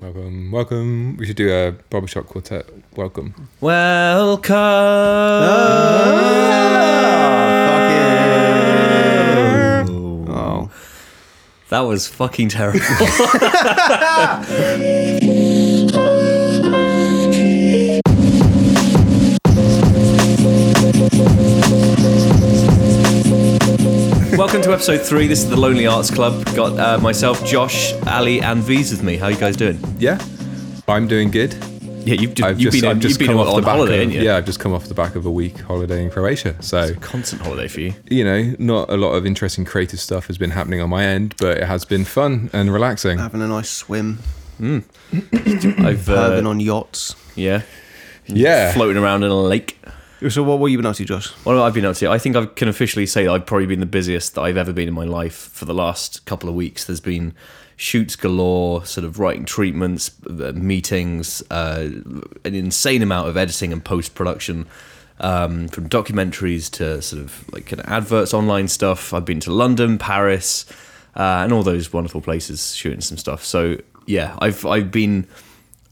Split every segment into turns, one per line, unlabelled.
Welcome, welcome. We should do a barbershop quartet. Welcome.
Welcome.
Ah, oh.
That was fucking terrible. Welcome to episode three. This is the Lonely Arts Club. Got uh, myself, Josh, Ali, and Veez with me. How you guys doing?
Yeah, I'm doing good.
Yeah, you've, ju-
I've
you've
just,
been,
I've just
you've been
come
on,
off
on
the back
holiday,
of,
haven't you?
yeah, I've just come off the back of a week holiday in Croatia. So
Constant holiday for you.
you know, not a lot of interesting creative stuff has been happening on my end, but it has been fun and relaxing.
Having a nice swim,
I've
perving
uh,
on yachts.
yeah,
Yeah,
floating around in a lake.
So what were you been up to, Josh?
What have I been up to? I think I can officially say that I've probably been the busiest that I've ever been in my life for the last couple of weeks. There's been shoots galore, sort of writing treatments, uh, meetings, uh, an insane amount of editing and post production. Um, from documentaries to sort of like kind of adverts, online stuff. I've been to London, Paris, uh, and all those wonderful places shooting some stuff. So yeah, I've I've been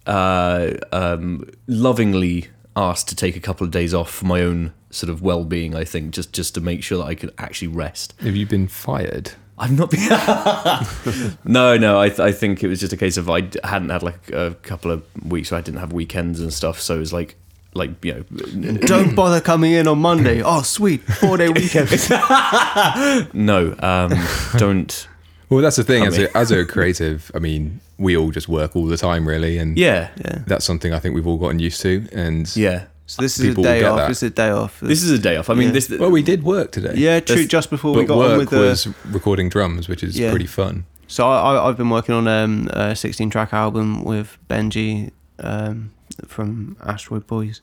uh, um, lovingly asked to take a couple of days off for my own sort of well-being. I think just just to make sure that I could actually rest.
have you been fired?
I've not been. no, no. I, th- I think it was just a case of I d- hadn't had like a couple of weeks where I didn't have weekends and stuff. So it was like, like you know,
Don't bother coming in on Monday. Oh, sweet, four day weekend.
no. Um, don't.
Well, that's the thing. As a, as a creative, I mean, we all just work all the time, really, and
Yeah,
yeah.
that's something I think we've all gotten used to. And
yeah.
So this is a day off.
that.
This is a day off.
This is a day off. I mean,
Yeah.
this.
well, we did work today.
yeah, true.
This-
Just before we got
work
on with the.
was recording drums, which is
Yeah.
pretty fun.
So I, I, I've been working on um, a 16 track album with Benji um, from Asteroid Boys.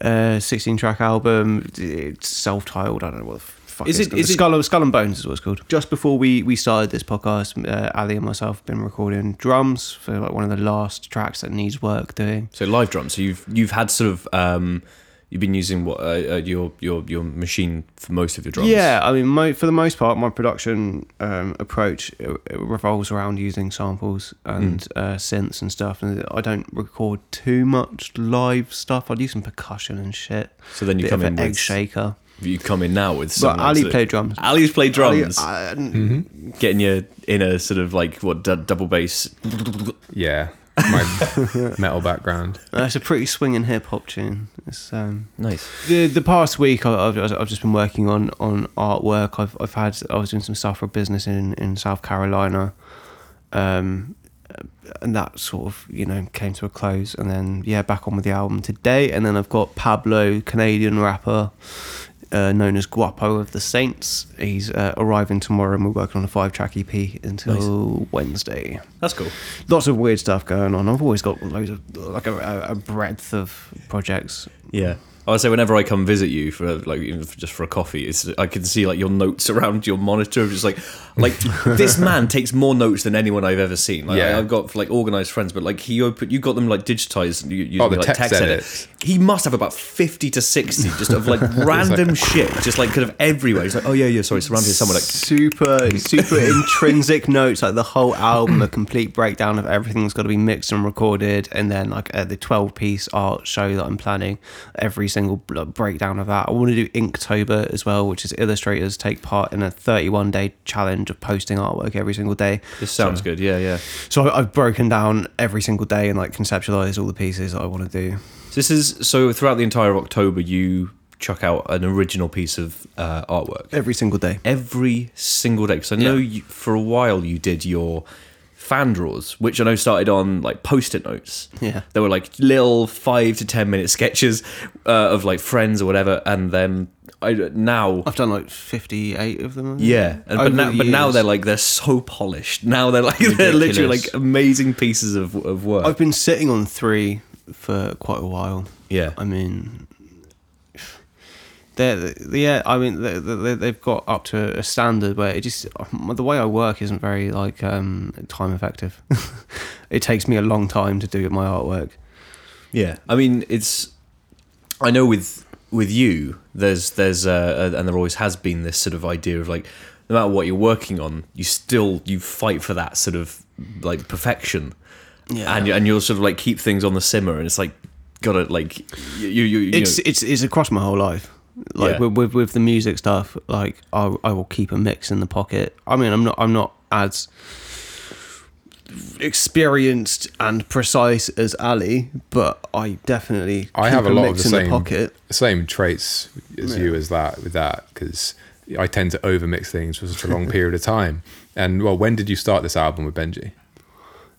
Uh, 16 track album. It's self titled. I don't know what the fuck
Is it-
called.
it-
Skull, Skull and Bones is what it's called. Just before we, we started this podcast, uh, Ali and myself have been recording drums for like one of the last tracks that needs work doing.
So live drums. So you've you've had sort of um, you've been using what uh, uh, your your your machine for most of your drums.
Yeah, I mean, mo- for the most part, my production um, approach it, it revolves around using samples and
Mm.
uh, synths and stuff. And I don't record too much live stuff. I do some percussion and shit.
So then you
Bit
come in
an egg
with
shaker.
you come in now with
But
some.
Ali
like,
played drums.
Ali's played drums,
Ali, I-
Mm-hmm.
getting you in a sort of like what d- double bass.
Yeah, my metal background.
it's a pretty swinging hip hop tune. It's um,
Nice.
the the past week I- I've, I've just been working on on artwork. I've I've had I was doing some stuff for a business in in South Carolina, um, and that sort of you know came to a close. And then yeah, back on with the album today. And then I've got Pablo, Canadian rapper. Uh, known as Guapo of the Saints. He's uh, arriving tomorrow, and we're working on a five-track EP until Wednesday.
That's cool.
Lots of weird stuff going on. I've always got loads of like a, a- breadth of projects.
Yeah. I would say whenever I come visit you for like even for- just for a coffee, it's I can see like your notes around your monitor. Just like like this man takes more notes than anyone I've ever seen. Like,
Yeah.
I've got like organized friends, but like he opened, you got them like digitized. You, using
Oh, the
like
text
edit.
edits.
He must have about fifty to sixty just of like random shit, just like kind of everywhere. He's like, oh yeah, yeah, sorry, surrounded here somewhere like
super super intrinsic notes like the whole album a complete breakdown of everything that's got to be mixed and recorded and then like uh, the 12 piece art show that i'm planning every single breakdown of that i want to do inktober as well which is illustrators take part in a 31 day challenge of posting artwork every single day
this sounds good. Yeah, yeah.
so i've broken down every single day and like conceptualized all the pieces that i want to do
So this is so throughout the entire October, you chuck out an original piece of uh, artwork.
every single day
every single day because I know you, for a while you did your fan draws, which I know started on like post-it notes.
Yeah.
they were like little five to ten minute sketches uh, of like friends or whatever, and then I now.
i've done like 58 of them I think.
Yeah, and,
Over
but now,
the
but now
years.
they're like they're so polished. Now they're like they're literally
Ridiculous.
like amazing pieces of of work.
i've been sitting on three for quite a while
yeah,
I mean, they're, yeah, I mean, they they they've got up to a standard where it just the way I work isn't very like um, time effective. it takes me a long time to do my artwork.
Yeah, I mean it's. I know with with you, there's there's uh, and there always has been this sort of idea of like, no matter what you're working on, you still you fight for that sort of like perfection.
Yeah.
and and you'll sort of like keep things on the simmer, and it's like gotta like you you, you
it's
know,
it's it's across my whole life. Like
Yeah.
with, with with the music stuff, like I I will keep a mix in the pocket. I mean, I'm not I'm not as experienced and precise as Ali, but I definitely
I
keep
have a lot of the
in
same
the pocket.
same traits as you as that with that because I tend to overmix things for such a long period of time. And well, when did you start this album with Benji?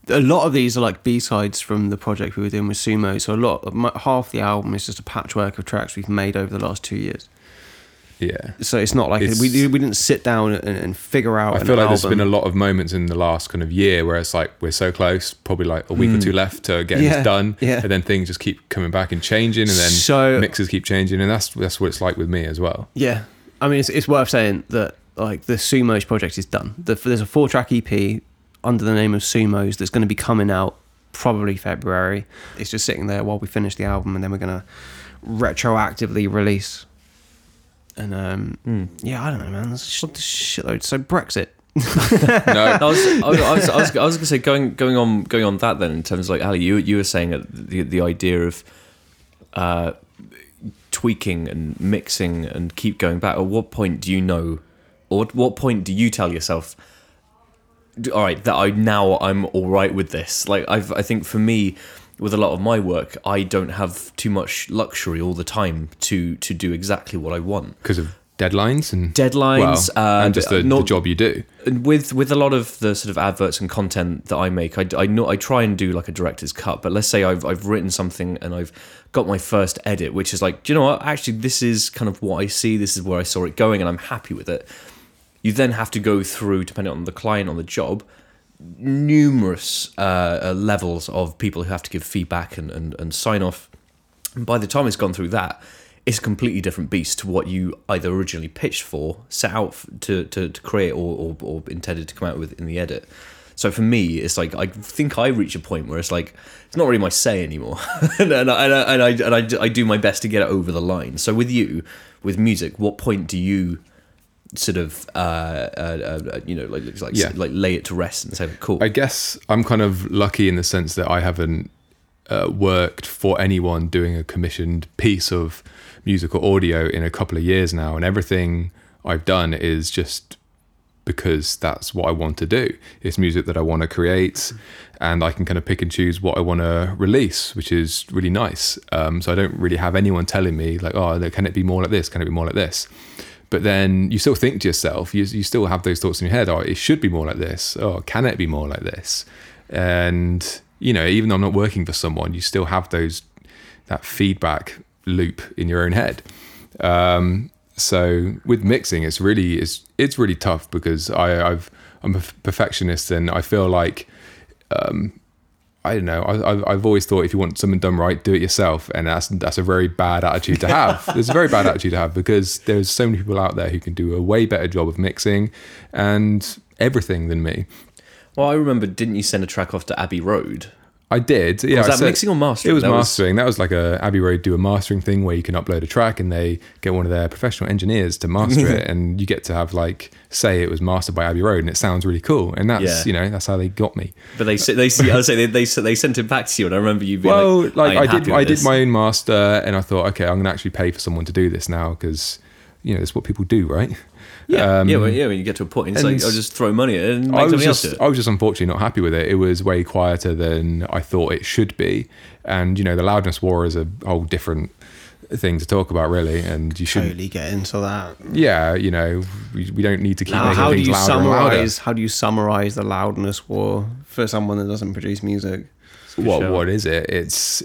A lot of these are like B sides from the project we were doing with Sumo. So a lot, of my, half the album is just a patchwork of tracks we've made over the last two years.
Yeah.
So it's not like
It's-
we we didn't sit down and, and figure out.
I feel like there's
album.
been a lot of moments in the last kind of year where it's like we're so close, probably like a week or mm. two left to getting.
Yeah,
this done,
yeah.
and then things just keep coming back and changing, and then
So-
mixes keep changing, and that's that's what it's like with me as well.
Yeah, I mean, it's, it's worth saying that like the Sumos project is done. The, there's a four track EP under the name of Sumos that's going to be coming out probably February. It's just sitting there while we finish the album, and then we're going to retroactively release. And um,
Hmm.
yeah, I don't know, man. There's a shit- shitload. So Brexit.
No,
I was, I was, I was, I was, I was gonna say going, going on, going on that then in terms of like Ali, you, you were saying that the, the idea of, uh, tweaking and mixing and keep going back. At what point do you know, or at what point do you tell yourself, "D- all right, that I now I'm all right with this? Like I've, I think for me, with a lot of my work, I don't have too much luxury all the time to to do exactly what I want.
because of deadlines and
Deadlines,
well,
uh,
and just the, the
not-
job you do.
And with with a lot of the sort of adverts and content that I make, I, I know I try and do like a director's cut. But let's say I've I've written something and I've got my first edit, which is like, do you know what? Actually, this is kind of what I see. This is where I saw it going, and I'm happy with it. You then have to go through, depending on the client on the job, numerous uh, uh, levels of people who have to give feedback and, and, and sign off. And by the time it's gone through that, it's a completely different beast to what you either originally pitched for, set out to, to, to create, or, or, or intended to come out with in the edit. So for me, it's like I think I reach a point where it's like it's not really my say anymore, and, and, I, and, I, and, I, and I I do my best to get it over the line. So with you, with music, what point do you sort of uh, uh, uh, you know like like
Yeah.
like lay it to rest and say cool?
I guess I'm kind of lucky in the sense that I haven't uh, worked for anyone doing a commissioned piece of music or audio in a couple of years now, and everything I've done is just because that's what I want to do. It's music that I want to create, and I can kind of pick and choose what I want to release, which is really nice. Um, so I don't really have anyone telling me like, "Oh, can it be more like this? Can it be more like this?" But then you still think to yourself, you, you still have those thoughts in your head. Oh, it should be more like this. Oh, can it be more like this? And you know, even though I'm not working for someone, you still have those that feedback loop in your own head. Um, so with mixing, it's really it's it's really tough because I, I've I'm a perfectionist and I feel like um, I don't know. I, I've, I've always thought if you want something done right, do it yourself, and that's that's a very bad attitude to have. There's a very bad attitude to have because there's so many people out there who can do a way better job of mixing and everything than me.
well, I remember, didn't you send a track off to Abbey Road?
I did. Yeah,
Was that
said-
mixing or mastering?
It was
That was-
mastering. That was like a Abbey Road do a mastering thing where you can upload a track and they get one of their professional engineers to master it, and you get to have like say it was mastered by Abbey Road, and it sounds really cool. And that's
Yeah.
you know that's how they got me.
But they they I was saying they, they they sent it back to you, and I remember you being
Well,
like,
like
I,
did, I
with
did my own master, and I thought, okay, I'm gonna actually pay for someone to do this now because you know that's what people do, right?
Yeah
Um,
yeah well, yeah when you get to a point, it's like I'll just throw money at it and make
I was
somebody else
just,
do it.
I was just unfortunately not happy with it. It was way quieter than I thought it should be, and you know, the loudness war is a whole different thing to talk about, really. And you shouldn't,
Totally get into that.
yeah, you know, we, we don't need to keep
Now,
making
how do
things
you
louder and louder.
summarize? How do you summarize the loudness war for someone that doesn't produce music?
What
shout.
what is it? It's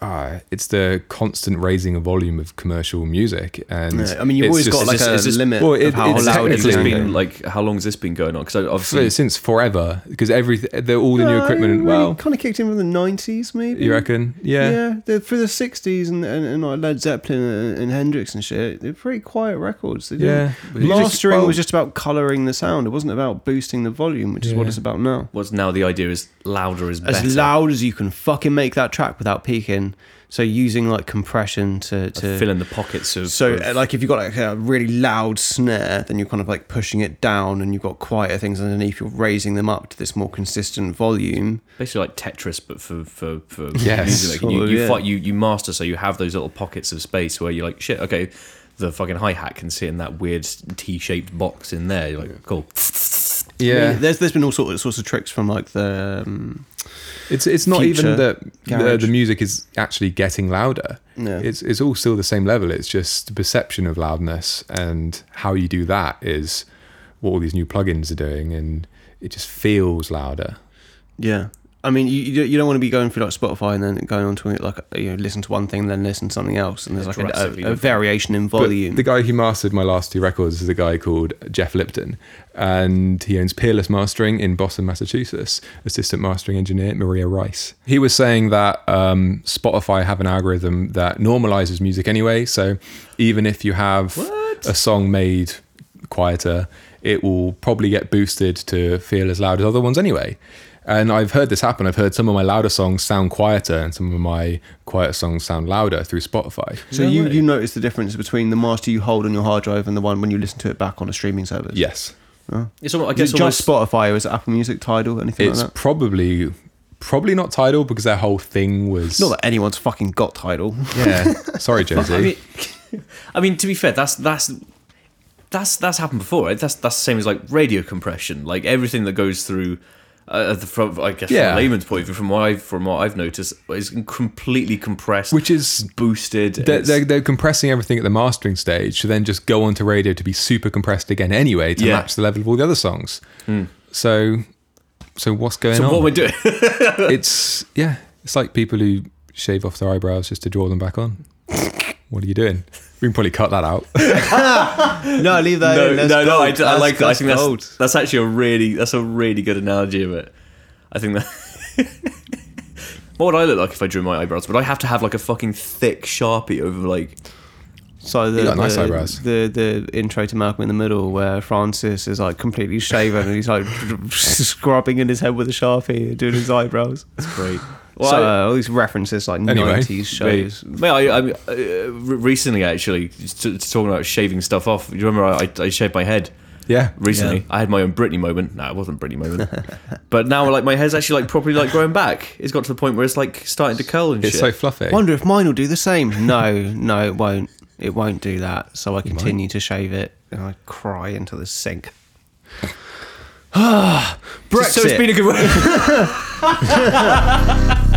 uh, it's the constant raising of volume of commercial music, and
Yeah, I mean, you've always
just-
got like
this-
a
is this-
limit
well,
of
it-
how loud you
It's
technically-
can
been like how long has this been going on? Because
for-
obviously
since forever because every they're all the new
No,
equipment.
really
Well,
kind of kicked in from the nineties, maybe.
you reckon? Yeah.
Yeah, they're for the '60s and, and, and like Led Zeppelin and, and Hendrix and shit. They're pretty quiet records. They
Yeah.
didn't-
just-
mastering
well-
was just about coloring the sound. It wasn't about boosting the volume, which is what it's about now.
what's now the idea is louder is better.
As loud as you can fucking make that track without peaking, compression. So using like compression to to
fill in the pockets of.
So,
of-
like, if you've got like a really loud snare, then you're kind of like pushing it down, and you've got quieter things underneath. You're raising them up to this more consistent volume.
basically like Tetris, but for for for
Yes.
music. Like, you you,
yeah.
fight, you you master, so you have those little pockets of space where you're like, shit, okay, the fucking hi hat can sit in that weird T-shaped box in there. You're like, cool.
I mean,
Yeah,
there's there's been all sorts of, sorts of tricks from like the um,
it's it's not even that the, the music is actually getting louder.
Yeah.
It's it's all still the same level. It's just the perception of loudness and how you do that is what all these new plugins are doing, and it just feels louder.
yeah. I mean, you you you don't want to be going through like Spotify and then going on to it like you know listen to one thing and then listen to something else, and there's like a, a, a variation in
But
volume.
the guy who mastered my last two records is a guy called Jeff Lipton, and he owns Peerless Mastering in Boston, Massachusetts. Assistant mastering engineer Maria Rice. He was saying that um, Spotify have an algorithm that normalizes music anyway. So even if you have a song made quieter, it will probably get boosted to feel as loud as other ones anyway. And I've heard this happen. I've heard some of my louder songs sound quieter, and some of my quieter songs sound louder through Spotify.
so you you notice the difference between the master you hold on your hard drive and the one when you listen to it back on a streaming service.
Yes.
It's almost, I
Is
guess
it just
almost,
Spotify or is it Apple Music, Tidal, anything
it's
like that?
probably probably not Tidal because their whole thing was
Not that anyone's fucking got Tidal.
yeah. Sorry, Josie.
I mean, I mean, to be fair, that's that's that's that's happened before. Right? That's that's the same as like radio compression. Like everything that goes through. Uh, the, from, I guess
Yeah.
from layman's point of view, from what I from what I've noticed, is completely compressed,
Which is-
boosted.
they're, they're, they're compressing everything at the mastering stage to then just go onto radio to be super compressed again anyway to
Yeah.
match the level of all the other songs. So, so what's going
so
on?
what we're doing?
it's yeah, it's like people who shave off their eyebrows just to draw them back on. what are you doing? We can probably cut that out.
no, leave that
no,
in.
no,
That's
no. I,
gold.
I like that. I think that's
gold.
that's actually a really that's a really good analogy of it. I think that. what would I look like if I drew my eyebrows? Would I have to have like a fucking thick sharpie over like?
So the,
got nice
the,
eyebrows.
the the intro to Malcolm in the Middle, where Francis is like completely shaven and he's like scrubbing in his head with a sharpie and doing his eyebrows.
It's great.
So uh, all these references like
Anyway,
nineties shows.
Mate, I, I, uh, recently actually t- talking about shaving stuff off. Do you remember I, I shaved my head
yeah,
recently? I had my own Britney moment. No, it wasn't Britney moment. but now like my hair's actually like properly like growing back. It's got to the point where it's like starting to curl and
it's
shit.
so fluffy.
Wonder if mine will do the same. No, no, it won't. It won't do that. So I continue to shave it and I cry into the sink. Brexit.
So it's been a good one.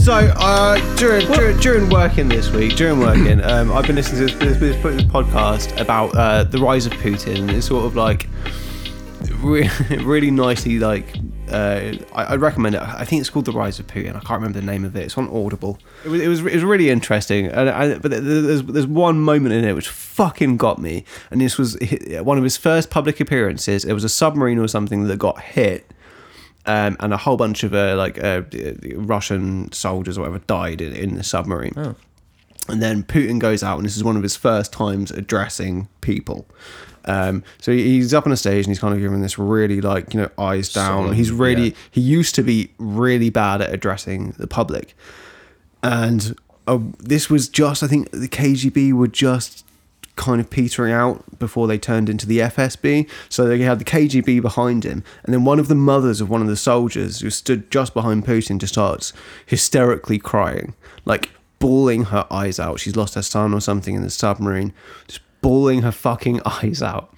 So uh, during, during during working this week, during working, um, I've been listening to this, this, this podcast about uh, the rise of Putin. It's sort of like re- really nicely like. Uh, I, I recommend it. I think it's called The Rise of Putin. I can't remember the name of it. It's on Audible. It was it was, it was really interesting. And, and but there's there's one moment in it which fucking got me. And this was one of his first public appearances. It was a submarine or something that got hit um, and a whole bunch of uh, like uh, Russian soldiers or whatever died in, in the submarine. And then Putin goes out, and this is one of his first times addressing people. Um, so he's up on a stage and he's kind of giving this really like you know eyes down. He's really
yeah.
he used to be really bad at addressing the public, and uh, this was just I think the KGB were just kind of petering out before they turned into the FSB. So they had the KGB behind him, and then one of the mothers of one of the soldiers who stood just behind Putin just starts hysterically crying, like bawling her eyes out. She's lost her son or something in the submarine, just bawling her fucking eyes out.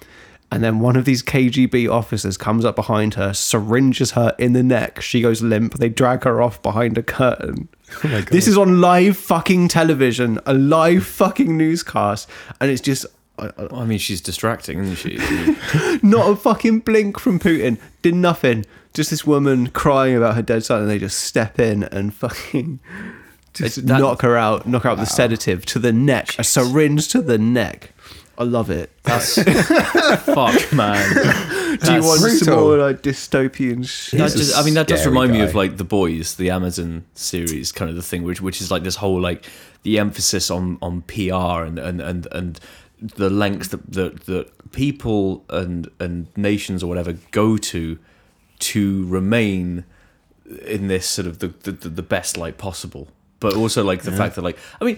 And then one of these KGB officers comes up behind her, syringes her in the neck. She goes limp. They drag her off behind a curtain.
Oh.
This is on live fucking television, a live fucking newscast, and it's just I- I-
Well, I mean, she's distracting, isn't she?
not a fucking blink from Putin. Did nothing. Just this woman crying about her dead son, and they just step in and fucking just
that-
knock her out, knock out with the sedative to the neck, a syringe to the neck. I love it.
That's fuck, man.
Do you
That's-
want some more like dystopian shit?
Just, I mean, that does
Scary
remind me of like the boys, the Amazon series, kind of the thing, which which is like this whole like the emphasis on on PR and and and and the lengths that, that that people and and nations or whatever go to to remain in this sort of the the, the best light possible, but also like the fact that like I mean.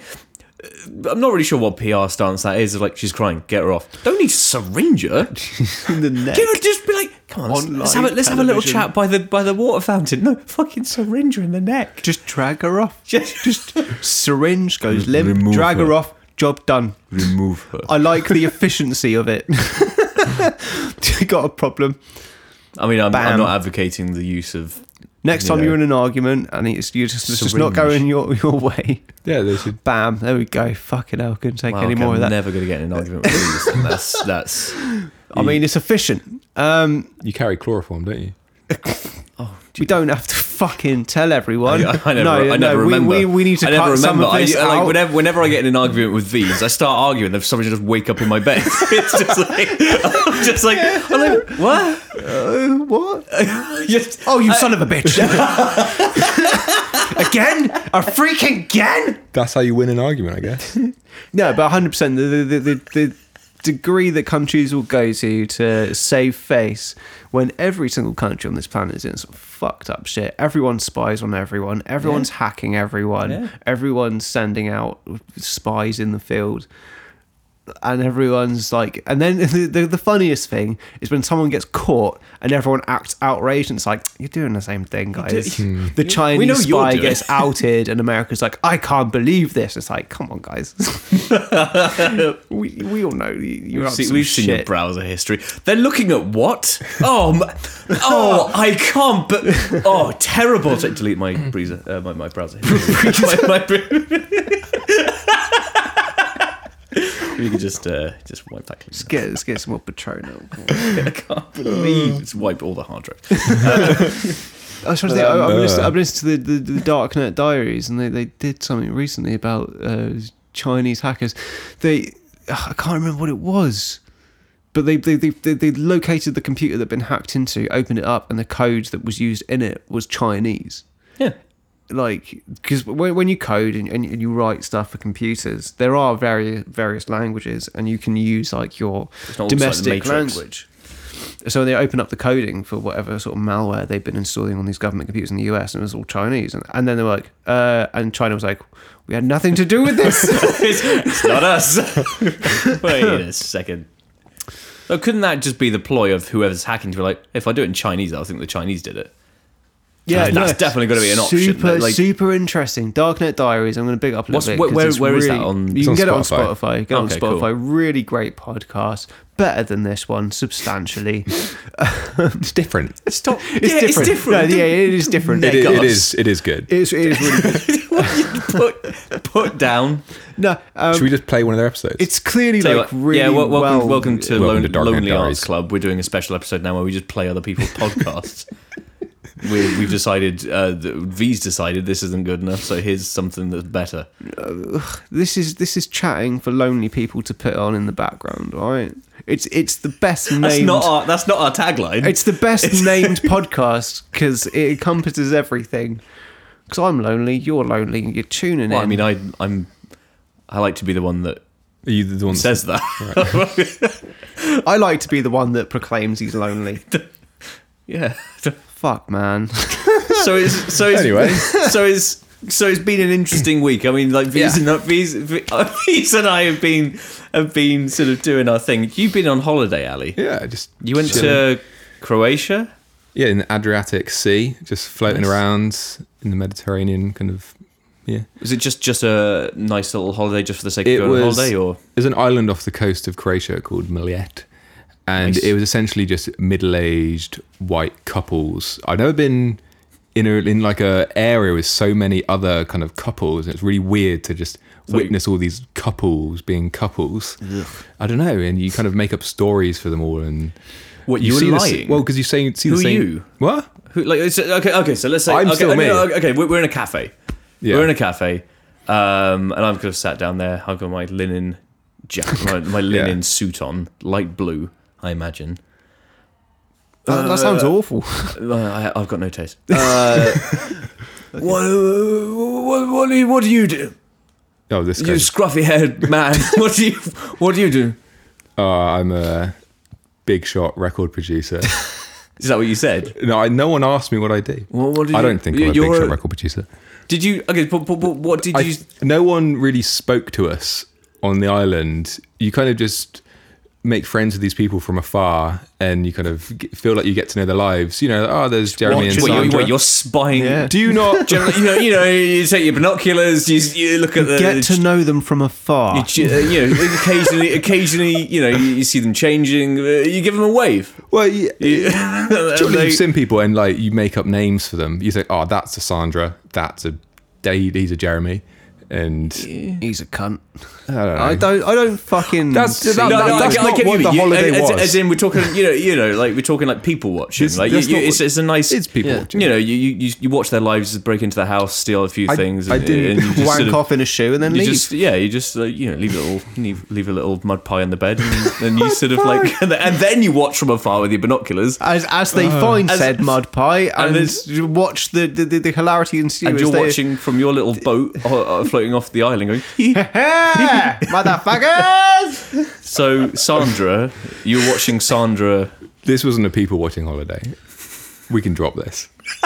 I'm not really sure what PR stance that is. Of like, she's crying, get her off. Don't need to syringe her.
in the neck.
Give her, just be like, come on, let's, let's have a, let's have a little
television.
chat by the by the water fountain. No, fucking syringe her in the neck.
Just drag her off.
Just,
Just syringe goes limp.
remove
drag her.
her.
off. Job done.
Remove her.
I like the efficiency of it. Got a problem.
I mean, I'm, I'm not advocating the use of.
Next
You
time
know.
you're in an argument and it's you're just, it's just not going your your way.
Yeah, they should.
Bam. There we go. Fucking hell. Couldn't take
Wow,
any
okay,
more
I'm
of that.
never going to get in an argument with these. That's that's.
I mean, it's efficient. Um,
You carry chloroform, don't you?
we don't have to fucking tell everyone.
I, I never,
no,
I never
no,
remember.
We, we, we need to
I never
cut some
remember.
of this
I, like,
out.
whenever, whenever I get in an argument with these, I start arguing. Then somebody just wake up in my bed. it's just like, I'm just like, I'm like, what?
Uh, what?
just,
Oh, you son of a bitch! again? A freaking again?
That's how you win an argument, I guess.
No, but 100 percent the, the the the degree that countries will go to to save face when every single country on this planet is in some fucked up shit. Everyone spies on everyone. Everyone's hacking everyone.
Yeah.
Everyone's sending out spies in the field. And everyone's like, and then the, the, the funniest thing is when someone gets caught and everyone acts outraged and it's like, you're doing the same thing, guys.
Hmm.
The Chinese spy gets outed and America's like, I can't believe this. It's like, come on, guys. we, we all know you- you're
We've, seen, we've seen your browser history. They're looking at what? Oh, m- oh, I can't. But oh, terrible. To delete my browser. Uh, my, my browser. history. my, my, you could just uh, just wipe that.
Let's get, let's get some more Patronum.
I can't believe it's wiped all the hard drive.
I was trying to think. I, I've,
Uh.
listened, I've listened to the, the, the Darknet Diaries, and they, they did something recently about uh, Chinese hackers. They, I can't remember what it was, but they they, they they they located the computer that had been hacked into, opened it up, and the code that was used in it was Chinese.
Yeah.
Like, because when, when you code and, and you write stuff for computers, there are various various languages, and you can use like your
It's not all just like
domestic language. So they open up the coding for whatever sort of malware they've been installing on these government computers in the US, and it was all Chinese. And, and then they were like, uh, and China was like, we had nothing to do with this.
it's, it's not us. Wait a second. So couldn't that just be the ploy of whoever's hacking to be like, if I do it in Chinese, I'll think the Chinese did it.
Yeah,
That's definitely gonna be an option,
Super,
but, like-
super interesting. Darknet Diaries. I'm going to big up a little
What's-
bit.
where-
'cause
where-
it's
where is that on-
You can
on
get it on
Spotify.
Spotify. Get
Okay,
on
cool.
Spotify. Really great podcast. Better than this one substantially.
It's different.
Stop.
It's
yeah,
different.
It's different.
No, yeah, it is different.
It,
Neg
it
us.
is. It is good.
It's, it is really good.
put put down.
No, um,
Should we just play one of their episodes?
it's clearly
Tell
like
what,
really
yeah, wel- welcome,
well.
welcome to
Welcome
Lon-
to Darknet
Lonely Arts Club. We're doing a special episode now where we just play other people's podcasts. We, we've decided, uh, Veez decided this isn't good enough, so here's something that's better.
This is this is chatting for lonely people to put on in the background, right? It's it's the best named.
That's not our. That's not our tagline.
it's the best named podcast because it encompasses everything. Because I'm lonely, you're lonely, you're tuning
well,
in.
I mean, I I'm. I like to be the one that
Are you the one?
says that.
I like to be the one that proclaims he's lonely.
yeah.
Fuck, man.
so it's so it's,
Anyway.
so it's so it's been an interesting week. I mean, like Veez
Yeah.
and Veez, Veez and I have been have been sort of doing our thing. You've been on holiday, Ali.
Yeah, just
You went
chilling.
to Croatia.
yeah in the Adriatic Sea, just floating
Nice.
around in the Mediterranean, kind of. Yeah,
Was it just just a nice little holiday just for the sake
It
of going on
was-
holiday, or
there's an island off the coast of Croatia called Mljet, and
Nice.
it was essentially just middle-aged white couples. I've never been in a in like a area with so many other kind of couples. It's really weird to just
So-
witness all these couples being couples. I don't know, and you kind of make up stories for them all, and
what you,
see
were lying?
well, because you say see
Who
the
are
same.
you?
What?
Who, like, it's, okay, okay. So let's say
I'm
okay,
still
okay,
me.
okay, we're in a cafe.
Yeah.
We're in a cafe, um, and I've kind of sat down there. I've got my linen jacket, my, my linen
Yeah.
suit on, light blue, I imagine.
that, that sounds awful.
Uh, I, I've got no taste. Uh, what, what, what, do you, what do you do?
Oh, this
You scruffy haired man. what do you What do you do?
Oh, I'm a big shot record producer.
Is that what you said?
no, I, no one asked me what I do.
Well, what did
I don't think I'm a big
you're
shot
a-
record producer.
Did you? Okay, but, but, but what did
I,
you?
no one really spoke to us on the island. You kind of just make friends with these people from afar, and you kind of feel like you get to know their lives. You know, oh, there's Jeremy and
Wait, you-
Sandra.
wait, you're spying.
Yeah.
Do you not?
Generally, you know, you know, you take your binoculars, you, you look at the.
Get to know them from afar.
you, uh, you know, occasionally, occasionally, you know, you, you see them changing. Uh, you give them a wave.
well, yeah,
You-
surely
they-
you've seen people and like you make up names for them. You say, oh, that's a Sandra. That's a Dave. He's a Jeremy. And
He's a cunt.
I don't know.
I don't. I don't fucking.
That's-
see-
that-
No, no,
that's
I, I
not
get
what
you.
the
You-
holiday
as,
was.
As in, we're talking, you know, you know, like we're talking like people watching.
It's-
like you,
that's
you,
not
it's,
what-
it's a nice.
it's people
Yeah.
watching.
You know, you, you you watch their lives break into the house, steal a few
I-
things.
I
and-
didn't
and you just
wank
sort of-
off in a shoe and then
you
leave.
just yeah, you just uh, you know leave a little leave, leave a little mud pie on the bed, and then you sort of like and then you watch from afar with your binoculars,
as as they find
As-
said mud pie and,
there's-
you watch the the, the, the hilarity ensue.
and
as
you're
they-
watching from your little boat uh, uh, floating off the island, going.
Motherfuckers!
So Sandra, you're watching Sandra.
This wasn't a people watching holiday. We can drop this.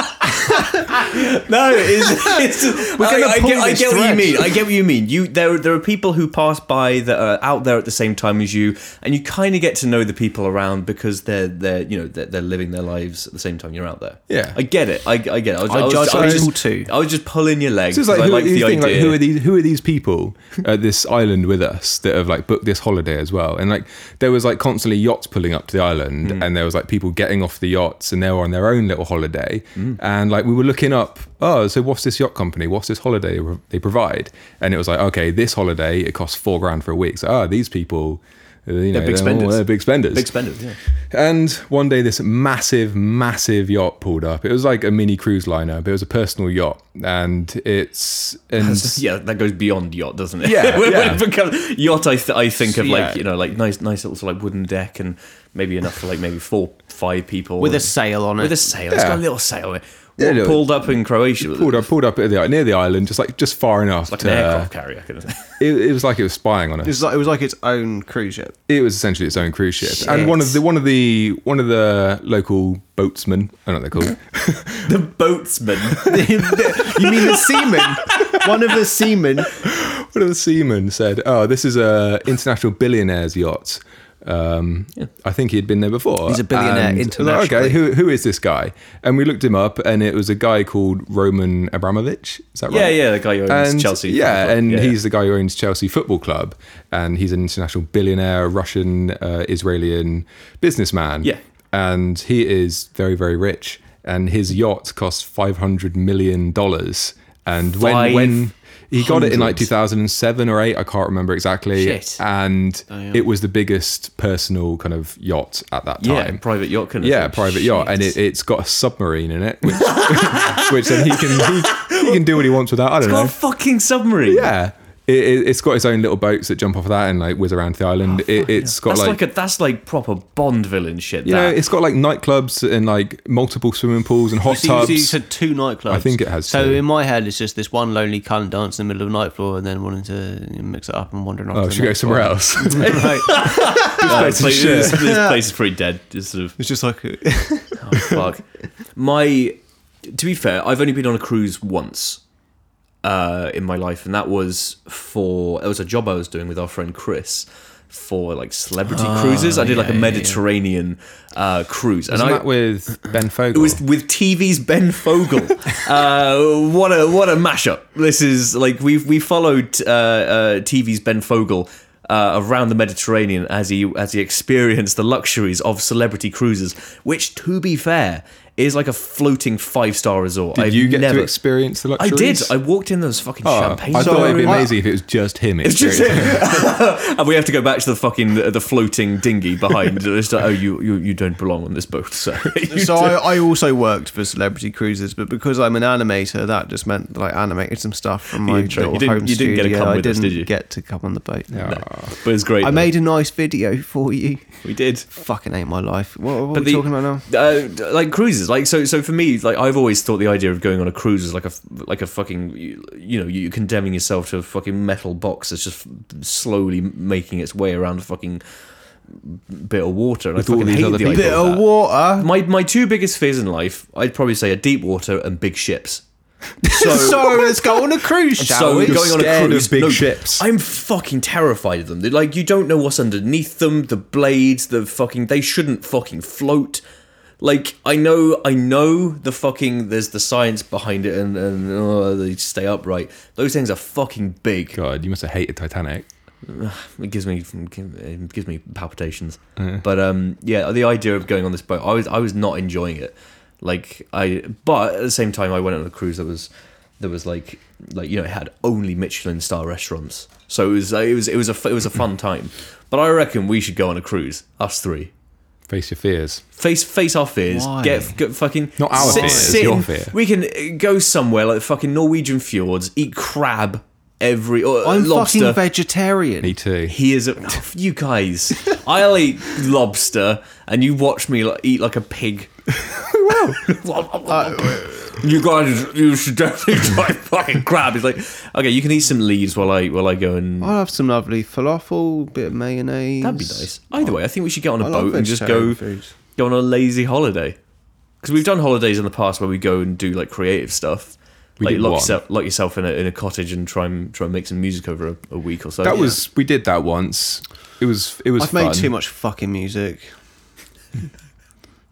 No, it's, it's
We're gonna
I, I get, I get what you mean. I get what you mean. You there there are people who pass by that are out there at the same time as you, and you kind of get to know the people around because they're they're you know they're, they're living their lives at the same time you're out there.
Yeah.
I get it. I, I get it. I, was,
I
was-
judge
was
people
just,
too.
I was just pulling your legs.
So it's like,
'cause
who,
I like the
think, like, who are these? Who are these people at this island with us that have like booked this holiday as well? And like, there was like constantly yachts pulling up to the island,
Mm.
and there was like people getting off the yachts, and they were on their own little holiday.
Mm.
And like, we were looking up, oh, so what's this yacht company? What's this holiday they provide? And it was like, okay, this holiday it costs four grand for a week. So, oh, these people. uh, You know,
big
they're,
spenders.
they're big spenders.
Big spenders. Yeah.
And one day, this massive, massive yacht pulled up. It was like a mini cruise liner, but it was a personal yacht, and it's and
Yeah, that goes beyond yacht, doesn't it?
Yeah,
when, when it becomes yacht, I, th- I think of
Yeah.
like you know like nice nice little sort of like wooden deck and maybe enough for like maybe four five people
With a sail on it.
with a sail. It's got a little sail. What,
Yeah, no,
pulled up in Croatia. with
pulled up, pulled up at the near the island, just like just far enough.
like
to,
an aircraft carrier. Kind of
it, it was like it was spying on
It
us.
was like, it was like its own cruise ship.
It was essentially its own cruise ship,
Shit.
and one of the one of the one of the local boatsmen. I don't know what they're called.
the boatsman.
you mean the seaman? One of the seamen.
one of the seamen said, "Oh, this is a international billionaire's yacht." Um, I think he had been there before.
He's a billionaire
And I was like, okay, who who is this guy? And we looked him up, and it was a guy called Roman Abramovich. Is that right?
yeah, yeah, the guy who owns
and
Chelsea.
Yeah, and
Yeah,
he's the guy who owns Chelsea Football Club, and he's an international billionaire, Russian, uh, Israeli businessman.
Yeah.
and he is very, very rich, and his yacht costs five hundred million dollars. And when when he got it in like 2007 or 8 i can't remember exactly
Shit.
and oh,
Damn.
it was the biggest personal kind of yacht at that time.
yeah, private yacht kind of
yeah,
thing.
private yacht, and it, it's got a submarine in it, which, which then he can he, he can do what he wants with that. I don't
It's got
know.
a fucking submarine.
Yeah, it, it, it's got its own little boats that jump off of that and like whiz around the island. it, it's got
Oh, That's
like,
like, a that's like proper Bond villain shit.
you know, it's got like nightclubs and like multiple swimming pools and hot
So you, so you said two nightclubs.
I think it has
So
two.
in my head, it's just this one lonely cunt dancing in the middle of the night floor and then wanting to mix it up and wandering off.
Oh,
to
should we go
next
somewhere
one.
else?
right.
Uh,
place is
this,
shit.
this, this place is pretty dead. Just sort of
It's just like
Oh, fuck. My, to be fair, I've only been on a cruise once uh, in my life, and that was for it was a job I was doing with our friend Chris for like celebrity cruises. I did like a
yeah, yeah, yeah.
Mediterranean uh, cruise, and
Isn't
I.
that with Ben Fogle?
it was with TV's Ben Fogle. uh, what a what a mashup! This is like we we followed uh, uh, TV's Ben Fogle uh, around the Mediterranean as he as he experienced the luxuries of celebrity cruises, which, to be fair, is like a floating five star resort.
Did
I've
you get
never,
to experience the
luxury?
I
did. I walked in those fucking
Oh,
champagne.
I thought it'd be
stores.
amazing if it was just him.
It's just
experiencing it.
and we have to go back to the fucking the floating dinghy behind. It's like, oh, you, you you don't belong on this boat. So,
so I, I also worked for celebrity cruises, but because I'm an animator, that just meant that I animated some stuff from my
You
little
you didn't-
home
you didn't get to
studio.
come
I
with us,
didn't
did you?
get to come on the boat. No.
But it's great.
I
though.
made a nice video for you.
we did.
Fucking hate my life. What, what are we
the-
talking about now?
uh, like cruises cruises. Like so, so for me, like I've always thought the idea of going on a cruise is like a like a fucking you know you condemning yourself to a fucking metal box that's just slowly making its way around a fucking bit of water. And
With
I
all
fucking
these
hate
other
the
people.
idea
Bit
of
of water.
My my two biggest fears in life, I'd probably say, are deep water and big ships. So.
So let's go on a cruise, shall
So
we?
going on a
scared of
cruise,
big
no,
ships.
I'm fucking terrified of them. They're like you don't know what's underneath them, the blades, the fucking. They shouldn't fucking float. Like I know, I know the fucking. There's the science behind it, and and oh, they stay upright. Those things are fucking big.
God, you must have hated Titanic.
It gives me it gives me palpitations. But um, yeah, the idea of going on this boat, I was I was not enjoying it. Like I, but at the same time, I went on a cruise that was that was like like you know it had only Michelin star restaurants, so it was it was it was a it was a fun time. But I reckon we should go on a cruise, us three.
Face your fears.
Face face our fears.
Why?
Get, get fucking
Not our fears,
in-
your fear.
We can uh, go somewhere like the fucking Norwegian fjords, eat crab every or
I'm
lobster.
fucking vegetarian.
Me too.
He is a, you guys. I'll eat lobster, and you watch me like, eat like a pig. you guys, you should definitely try fucking crab. He's like, okay, you can eat some leaves while I while I go and.
I'll have some lovely falafel, bit of mayonnaise.
That'd be nice. Either way, I think we should get on a
I
boat and just go
vegetarian foods.
go on a lazy holiday. Because we've done holidays in the past where we go and do like creative stuff.
We
like lock
one.
yourself, lock yourself in a, in a cottage and try and try and make some music over a, a week or so.
That
Yeah.
was we did that once. It was it was
I've
fun.
made too much fucking music.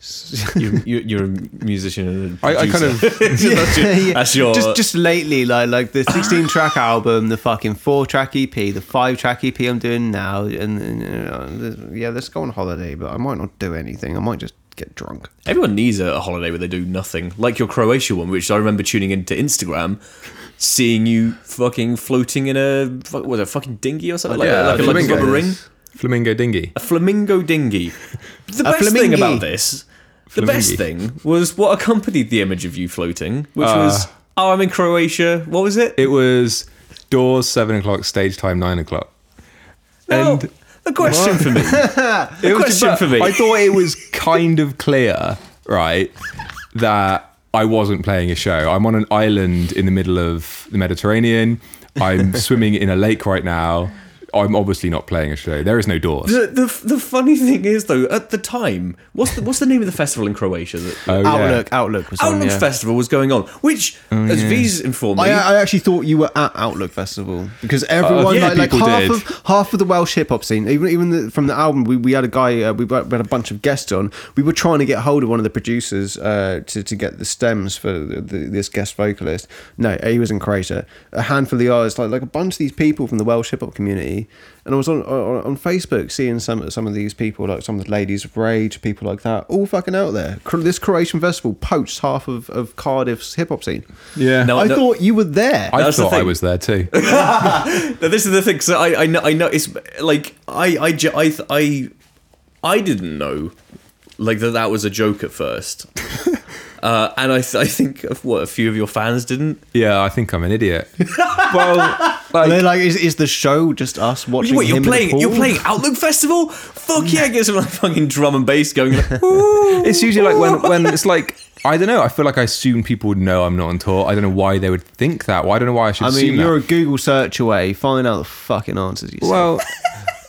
you're, you're, you're a musician and a
I- I kind
producer.
of-
that's, your,
yeah.
that's your
just just lately, like like the 16 track album, the fucking four track EP, the five track EP I'm doing now, and, and uh, yeah, let's go on holiday. But I might not do anything. I might just get drunk.
Everyone needs a, a holiday where they do nothing, like your Croatia one, which I remember tuning into Instagram, seeing you fucking floating in a what was it, a fucking dinghy or something like,
Yeah,
that, like, a, like a
flamingo.
rubber ring,
Flamingo dinghy.
a flamingo dinghy. The
A
best thing about this, the best thing was what accompanied the image of you floating, which
Uh,
was oh, I'm in Croatia. What was it?
It was doors seven o'clock, stage time nine o'clock.
Now,
and
the question for me.
it was
question
but
for me.
I thought it was kind of clear, right, that I wasn't playing a show. I'm on an island in the middle of the Mediterranean. I'm swimming in a lake right now. I'm obviously not playing a show. There is no doors.
The, the, the funny thing is though, at the time, what's the what's the name of the festival in Croatia? That,
Oh, yeah.
Outlook, Outlook was on.
Outlook
yeah.
Festival was going on, which, as Veez informed me,
I, I actually thought you were at Outlook Festival because everyone,
yeah,
like, like half
did.
of half of the Welsh hip hop scene, even even the, from the album, we, we had a guy, uh, we had a bunch of guests on. We were trying to get hold of one of the producers uh, to to get the stems for the, the, this guest vocalist. No, he was in Croatia. A handful of the artists, like like a bunch of these people from the Welsh hip hop community, and I was on, on on Facebook seeing some some of these people, like some of the ladies of Rage, people like that, all fucking out there. This Croatian festival poached half of, of Cardiff's hip hop scene.
Yeah.
No,
I
no-
thought you were there.
I
That's the
thought I was there too.
Now, this is the thing. So I, I know, I know. It's like I, I, I, I, I didn't know, like that that was a joke at first, uh, and I, th- I think of what a few of your fans didn't.
yeah, I think I'm an idiot. well,
Are they
like,
like, is, is the show just us watching?
What you're
him
playing? You're playing Outlook Festival? Fuck yeah! Get some like fucking drum and bass going. Like, "Ooh."
it's usually like when when it's like I don't know. I feel like I assume people would know I'm not on tour. I don't know why they would think that. Well, I don't know why I should
I mean,
that.
you're a Google search away. Find out the fucking answers. You
Well, us-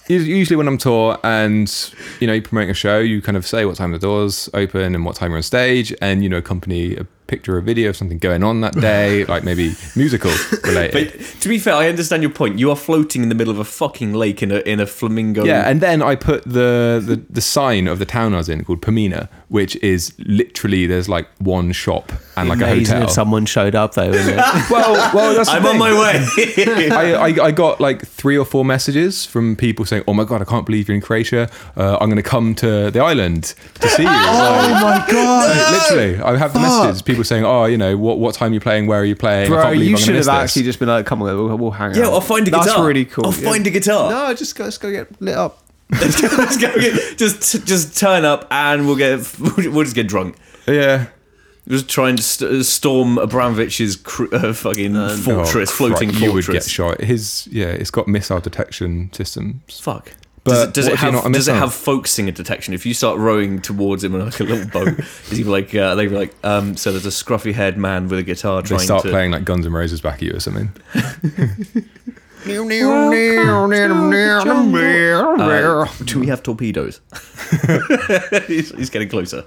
usually when I'm tour and you know you're promoting a show, you kind of say what time the doors open and what time you're on stage, and you know accompany a picture or video of something going on that day, like maybe musical related.
But to be fair, I understand your point. You are floating in the middle of a fucking lake in a in a flamingo.
yeah, and then I put the, the the sign of the town I was in called Pomena, which is literally there's like one shop and like a hotel.
if someone showed up though.
Well, well, that's the
I'm on
thing.
my way.
I, I, I got like three or four messages from people saying, "Oh my god, I can't believe you're in Croatia. Uh, I'm going to come to the island to see you."
oh my god,
Literally, I have the messages. People saying, "Oh, you know, what what time are you playing? Where are you playing?" I can't
you
I'm
should have actually
this.
just been like, "Come on, we'll, we'll hang out."
yeah, I'll find a guitar.
That's really cool.
I'll
yeah.
find a guitar.
No, just go, let's go get lit up.
Let's go, let's go get, just just turn up and we'll get we'll just get drunk.
Yeah.
Just try and st- storm Abramovich's cr- uh, fucking fortress,
Oh,
floating
Christ, You would get shot. His yeah, it's got missile detection systems.
Fuck. Does it, does it
if you're
have
not a
does it have folk singer detection? If you start rowing towards him on like a little boat, is he like uh, they be like um, so there's a scruffy haired man with a guitar
They
trying
start
to
playing like Guns N' Roses back at you or something.
Uh, do we have torpedoes? he's, he's getting closer.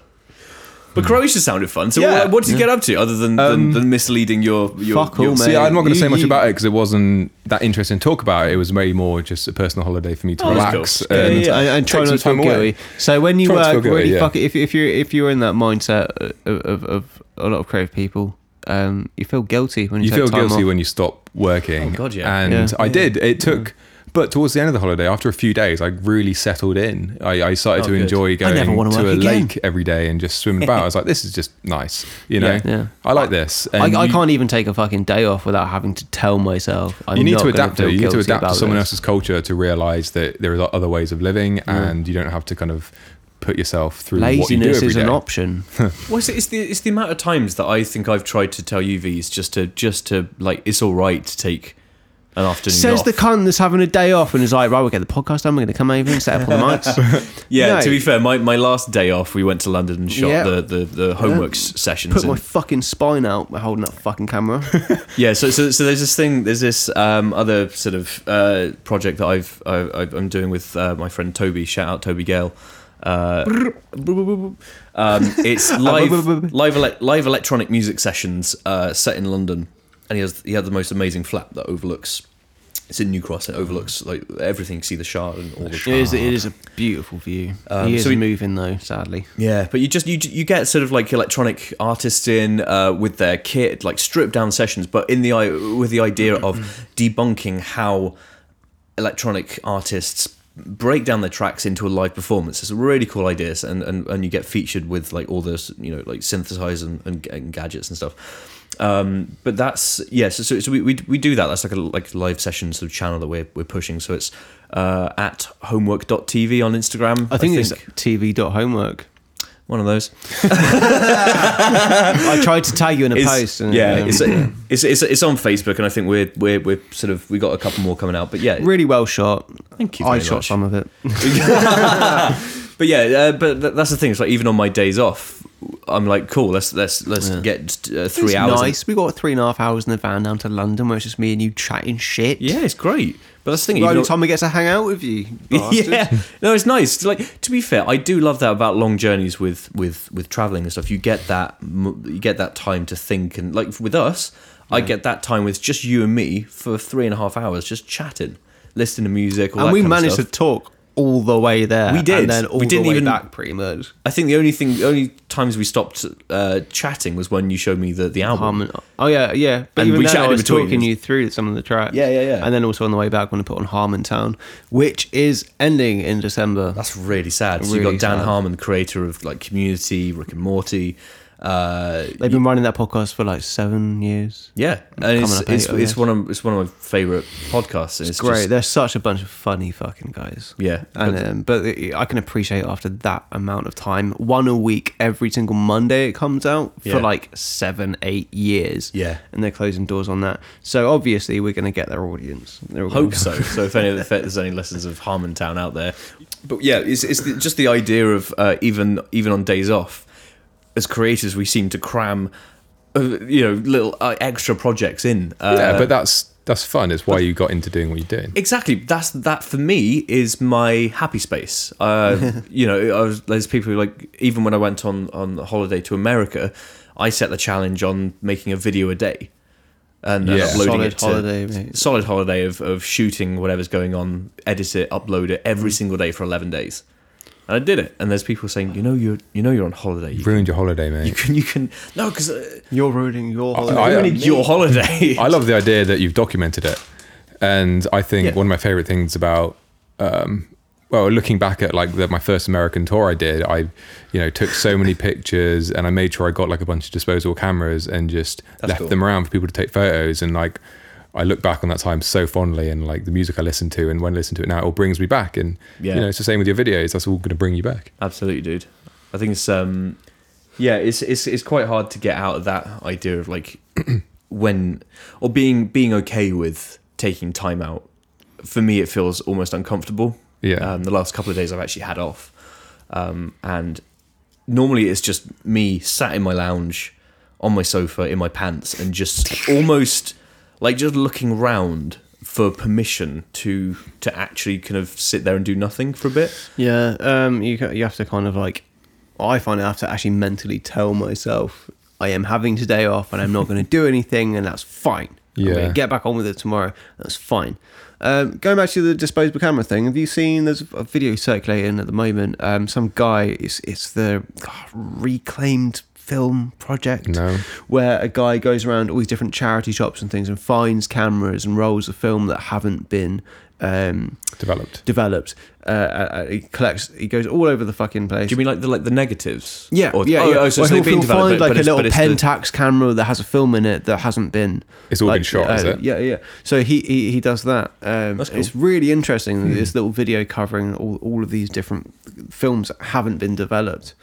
But Croatia sounded fun. So
Yeah.
what, what did you get up to other than, than,
Um,
than misleading your, your
Fuck all,
your-
mate.
See, I'm not going to say much about it because it wasn't that interesting to talk about. It was way more just a personal holiday for me to
Oh, that's
relax
cool.
Yeah,
and
yeah, and, and try
take
not to feel
time away.
guilty. So when you
Try not to
work,
feel guilty,
really
yeah.
fuck it. If, if you're if you're in that mindset of, of, of a lot of creative people, um, you feel guilty when you,
You
take
feel
time
guilty
off.
when you stop working.
Oh, God, yeah.
And
Yeah.
I did. It took, but towards the end of the holiday, after a few days, I really settled in. I, I started
Oh,
to
good.
enjoy going
wanna
to a
again.
lake every day and just swimming about. I was like, this is just nice. You know,
Yeah.
Yeah.
I like this. And
I, I
you-
can't even take a fucking day off without having to tell myself. I'm
you need
not
to adapt to it. You need to adapt to someone
this.
else's culture to realize that there are other ways of living and you don't have to kind of put yourself through what you do
Laziness
every
is an
day.
option.
Well, it's, it's the it's the amount of times that I think I've tried to tell you these just to just to like it's all right to take an afternoon
Says
off.
the cunt that's having a day off and is like, right, we'll get the podcast done. We're going to come over and set up all the mics.
yeah,
No.
to be fair, my, my last day off, we went to London and shot
Yeah.
the, the, the homework s sessions.
Put my fucking spine out by holding that fucking camera.
yeah, so, so so there's this thing, there's this um, other sort of uh, project that I've, I, I've I'm doing with uh, my friend Toby. Shout out Toby Gale. Uh, um, it's live live ele- live electronic music sessions uh, set in London, and he has he had the most amazing flat that overlooks. It's in New Cross. It overlooks like everything. You see the Shard and all the.
It is, it is a beautiful view.
Um,
he is
so we-
moving though, sadly.
Yeah, but you just you you get sort of like electronic artists in uh, with their kit, like stripped down sessions, but in the with the idea of debunking how electronic artists break down their tracks into a live performance. It's a really cool idea, and and, and you get featured with like all this you know like synthesizers and, and, and gadgets and stuff. Um, but that's yeah. So, so, so we, we we do that. That's like a like live session sort of channel that we're we're pushing. So it's uh, at homework.tv on Instagram.
I think, it's tv.homework.
one of those.
I tried to tag you in a
It's-
post. And,
yeah,
um,
it's, it's it's it's on Facebook, and I think we're we're we're sort of we got a couple more coming out. But yeah,
really well shot.
Thank you
I shot
much.
some of it.
but yeah, uh, but th- that's the thing. It's like even on my days off, I'm like, cool. Let's let's let's get uh, three
it's
hours. in-
Nice. We got three and a half hours in the van down to London, where it's just me and you chatting shit.
Yeah, it's great. But that's the thing.
The
even
only
though-
time we get to hang out with you.
yeah, no, it's nice. It's like to be fair, I do love that about long journeys with with with traveling and stuff. You get that you get that time to think and like with us, I get that time with just you and me for three and a half hours, just chatting, listening to music.
And we managed to talk all the way there.
We did.
And then all
We didn't
the way
even-
back, pretty much.
I think the only thing, the only times we stopped uh, chatting was when you showed me the the album.
Harmon. Oh yeah, yeah. But
And
even
we
then,
chatted
I was
between.
talking you through some of the tracks.
Yeah, yeah, yeah.
And then also on the way back when I put on Harmontown, which is ending in December.
That's really sad. So you
Really
got Dan
sad.
Harmon, creator of like Community, Rick and Morty. Uh,
They've been running that podcast for like seven years.
yeah, and it's
up eight,
it's, it's one of it's one of my favorite podcasts. And it's,
Great.
just-
They're such a bunch of funny fucking guys.
yeah,
And um, but I can appreciate after that amount of time, one a week every single Monday it comes out
Yeah.
for like seven, eight years.
Yeah.
and they're closing doors on that. So obviously we're going to get their audience.
Hope so. So if any of the if there's any lessons of Harmontown out there, but yeah, it's it's the, just the idea of uh, even even on days off, as creators, we seem to cram, uh, you know, little uh, extra projects in. Uh,
yeah, but that's that's fun. It's why you got into doing what you're doing.
Exactly. That's that for me is my happy space. Uh, you know, I was, there's people who like even when I went on on holiday to America, I set the challenge on making a video a day and, and
Yeah.
uploading
Solid
it to
holiday, mate.
solid holiday of of shooting whatever's going on, edit it, upload it every single day for eleven days. And I did it. And there's people saying, you know, you're you know you're on holiday. You,
Ruined your holiday, mate.
you can you can no because uh,
You're ruining your holiday.
I-
ruining your holiday.
I love the idea that you've documented it, and I think
Yeah.
one of my favorite things about, um, well, looking back at like the, my first American tour I did, I, you know, took so many pictures, and I made sure I got like a bunch of disposable cameras and just left
cool.
them around for people to take photos, and like. I look back on that time so fondly, and like the music I listened to, and when I listen to it now, it all brings me back. And
Yeah.
you know, it's the same with your videos. That's all going to bring you back.
Absolutely, dude. I think it's um, yeah, it's it's it's quite hard to get out of that idea of like when or being being okay with taking time out. For me, it feels almost uncomfortable
Yeah.
Um, the last couple of days I've actually had off, um, and normally it's just me sat in my lounge on my sofa in my pants and just almost like just looking around for permission to to actually kind of sit there and do nothing for a bit.
Yeah, um, you you have to kind of like, I find I have to actually mentally tell myself I am having today off and I'm not going to do anything, and that's fine. I'm
Yeah.
get back on with it tomorrow. That's fine. Um, going back to the disposable camera thing, have you seen? There's a video circulating at the moment. Um, some guy, it's it's the ah, reclaimed film project
No.
where a guy goes around all these different charity shops and things and finds cameras and rolls of film that haven't been um,
Developed.
developed. Uh, uh, he collects. He goes all over the fucking place.
Do you mean like the like the negatives?
yeah,
Or-
yeah,
oh,
yeah.
Oh, so
Or
they've
he'll,
been
he'll find like a little
but it's the-
Pentax camera that has a film in it that hasn't been.
It's all been
like,
shot, is
uh,
it?
Yeah, yeah. So he he, he does that. Um,
That's cool.
It's really interesting. This little video covering all, all of these different films that haven't been developed,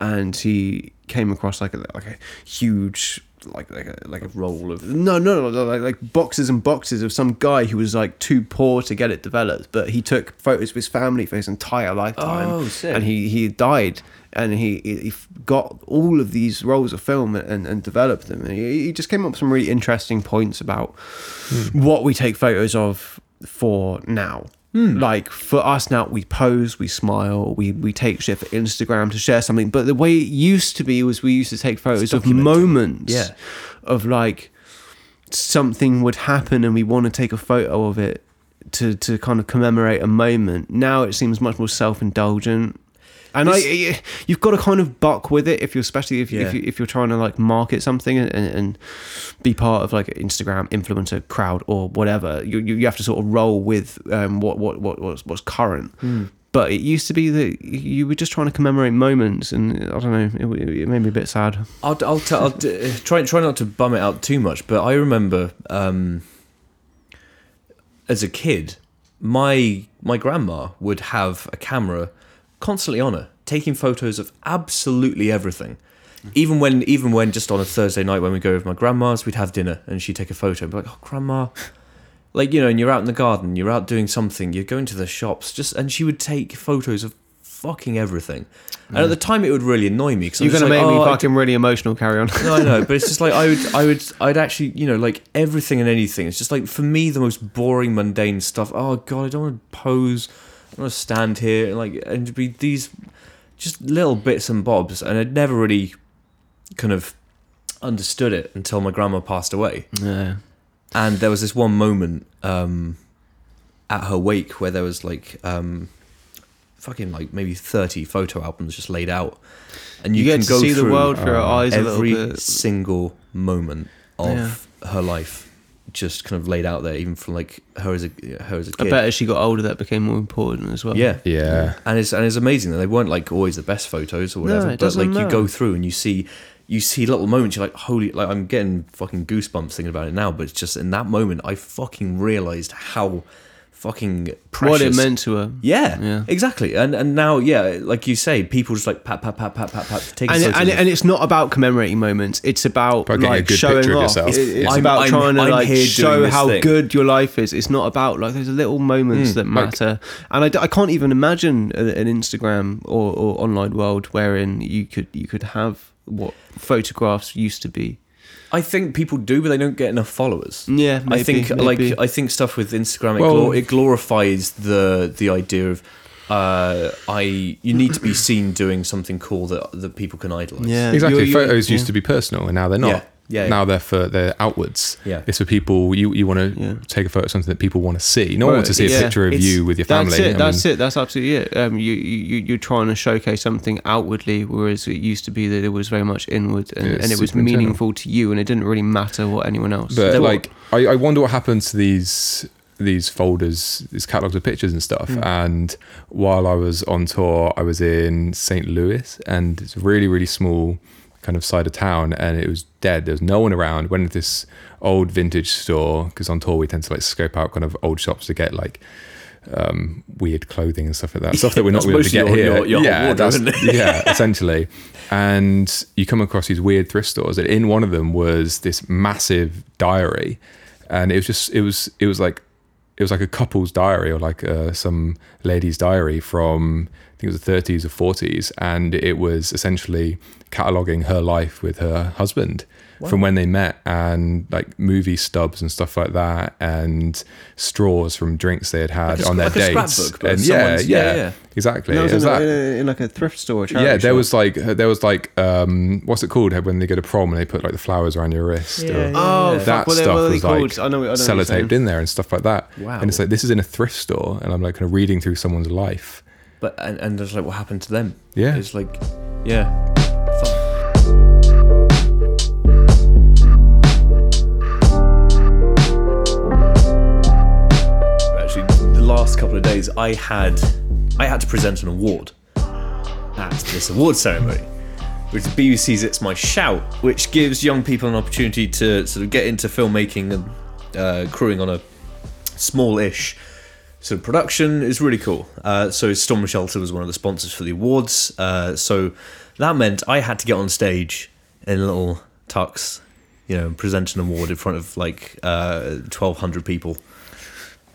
and he came across like a like a huge like like a, like a
roll of
no, no, no, like, like boxes and boxes of some guy who was like too poor to get it developed, but he took photos of his family for his entire lifetime,
Oh, sick.
and he he died, and he he got all of these rolls of film and, and developed them. And he, he just came up with some really interesting points about hmm. what we take photos of for now. Hmm. Like for us now, we pose, we smile, we, we take shit for Instagram to share something. But the way it used to be was we used to take photos of moments
Yeah.
of like something would happen and we want to take a photo of it to to kind of commemorate a moment. Now it seems much more self indulgent. And I, you've got to kind of buck with it if you're, especially if,
Yeah.
if, you, if you're trying to like market something and, and be part of like an Instagram influencer crowd or whatever. You, you, you have to sort of roll with um, what, what, what, what's, what's current. But it used to be that you were just trying to commemorate moments, and I don't know, it, it made me a bit sad.
I'll, I'll, t- I'll d- try try not to bum it out too much, but I remember um, as a kid, my my grandma would have a camera constantly on her, taking photos of absolutely everything. Even when even when just on a Thursday night when we go with my grandma's, we'd have dinner and she'd take a photo and be like, "Oh, grandma." Like you know, and you're out in the garden, you're out doing something, you're going to the shops, just and she would take photos of fucking everything. And at mm. the time, it would really annoy me because
You're going to make me
oh,
fucking really emotional, carry on.
no, I know, but it's just like I would, I would, I'd actually, you know, like everything and anything. It's just like for me, the most boring, mundane stuff. Oh God, I don't want to pose. I want to stand here and like and be these just little bits and bobs, and I'd never really kind of understood it until my grandma passed away.
Yeah.
And there was this one moment um, at her wake where there was like um, fucking like maybe thirty photo albums just laid out, and you,
You get
can
to
go
see the world through her eyes a little
every single moment of her life, just kind of laid out there, even from like her as a her as a
I
kid.
bet as she got older, that became more important as well.
Yeah,
Yeah.
and it's and it's amazing that they weren't like always the best photos or whatever,
it
but
doesn't
like you go through and you see you see little moments. You're like, holy, like I'm getting fucking goosebumps thinking about it now. But it's just in that moment, I fucking realized how fucking precious
What it meant to her.
Yeah,
Yeah.
exactly. And and now, yeah, like you say, people just like pat pat pat pat pat pat take
And,
photos
and,
of-
and it's not about commemorating moments. It's about
About
like showing off.
yourself.
It- It's
I'm-
about
I'm-
trying to
I'm
like show how
thing.
good your life is. It's not about like those little moments hmm, that
like-
matter. and I, d- I can't even imagine a- an Instagram or, or online world wherein you could you could have what photographs used to be.
I think people do, but they don't get enough followers.
Yeah, maybe,
I think
maybe.
like I think stuff with Instagram it,
Well-
glor- it glorifies the the idea of uh, I you need to be seen doing something cool that that people can idolize.
Yeah.
Exactly.
You're- you're-
Photos used to be personal, and now they're not.
Yeah. Yeah, yeah.
Now they're for they're outwards.
Yeah.
It's for people. You you want to
Yeah.
take a photo of something that people want to see. No one wants to see a picture of
It's-
you with your
That's
family.
it.
I
That's
mean,
it. That's absolutely it. Um, you, you you're trying to showcase something outwardly, whereas it used to be that it was very much inward, and, and it was
super internal.
meaningful to you, and it didn't really matter what anyone else.
But like, I, I wonder what happened to these these folders, these catalogs of pictures and stuff.
Hmm.
And while I was on tour, I was in St. Louis, and it's really really small kind of side of town, and it was dead. There was no one around. Went into this old vintage store because on tour we tend to like scope out kind of old shops to get like um, weird clothing and stuff like that. Stuff that we're not
That's
going to able to get
your-
here.
your- your
yeah, that's- yeah, essentially. And you come across these weird thrift stores, and in one of them was this massive diary, and it was just it was it was like it was like a couple's diary or like uh, some lady's diary from I think it was the 30s or 40s, and it was essentially cataloging her life with her husband from when they met and like movie stubs and stuff like that and straws from drinks they had had
Like a
on their
sc- like a
dates
scrapbook,
and yeah, yeah
yeah, yeah.
exactly
No,
it
it
was
in,
that
in, in like a thrift store. charity
yeah, there
shop.
was like there was like um, what's it called when they go to prom and they put like the flowers around your wrist.
Yeah,
or,
yeah,
Oh,
yeah.
That
what are they-
stuff
what
was
called?
like
I know, I know what you're saying.
sellotaped in there and stuff like that.
Wow.
And it's like this is in a thrift store, and I'm like kind of reading through someone's life.
But and, and it's like what happened to them?
Yeah.
It's like yeah. Couple of days, I had I had to present an award at this award ceremony, which is BBC's "It's My Shout," which gives young people an opportunity to sort of get into filmmaking and uh, crewing on a small-ish sort of production is really cool. Uh, so Storm Shelter was one of the sponsors for the awards. Uh, so that meant I had to get on stage in a little tux, you know, present an award in front of like uh, twelve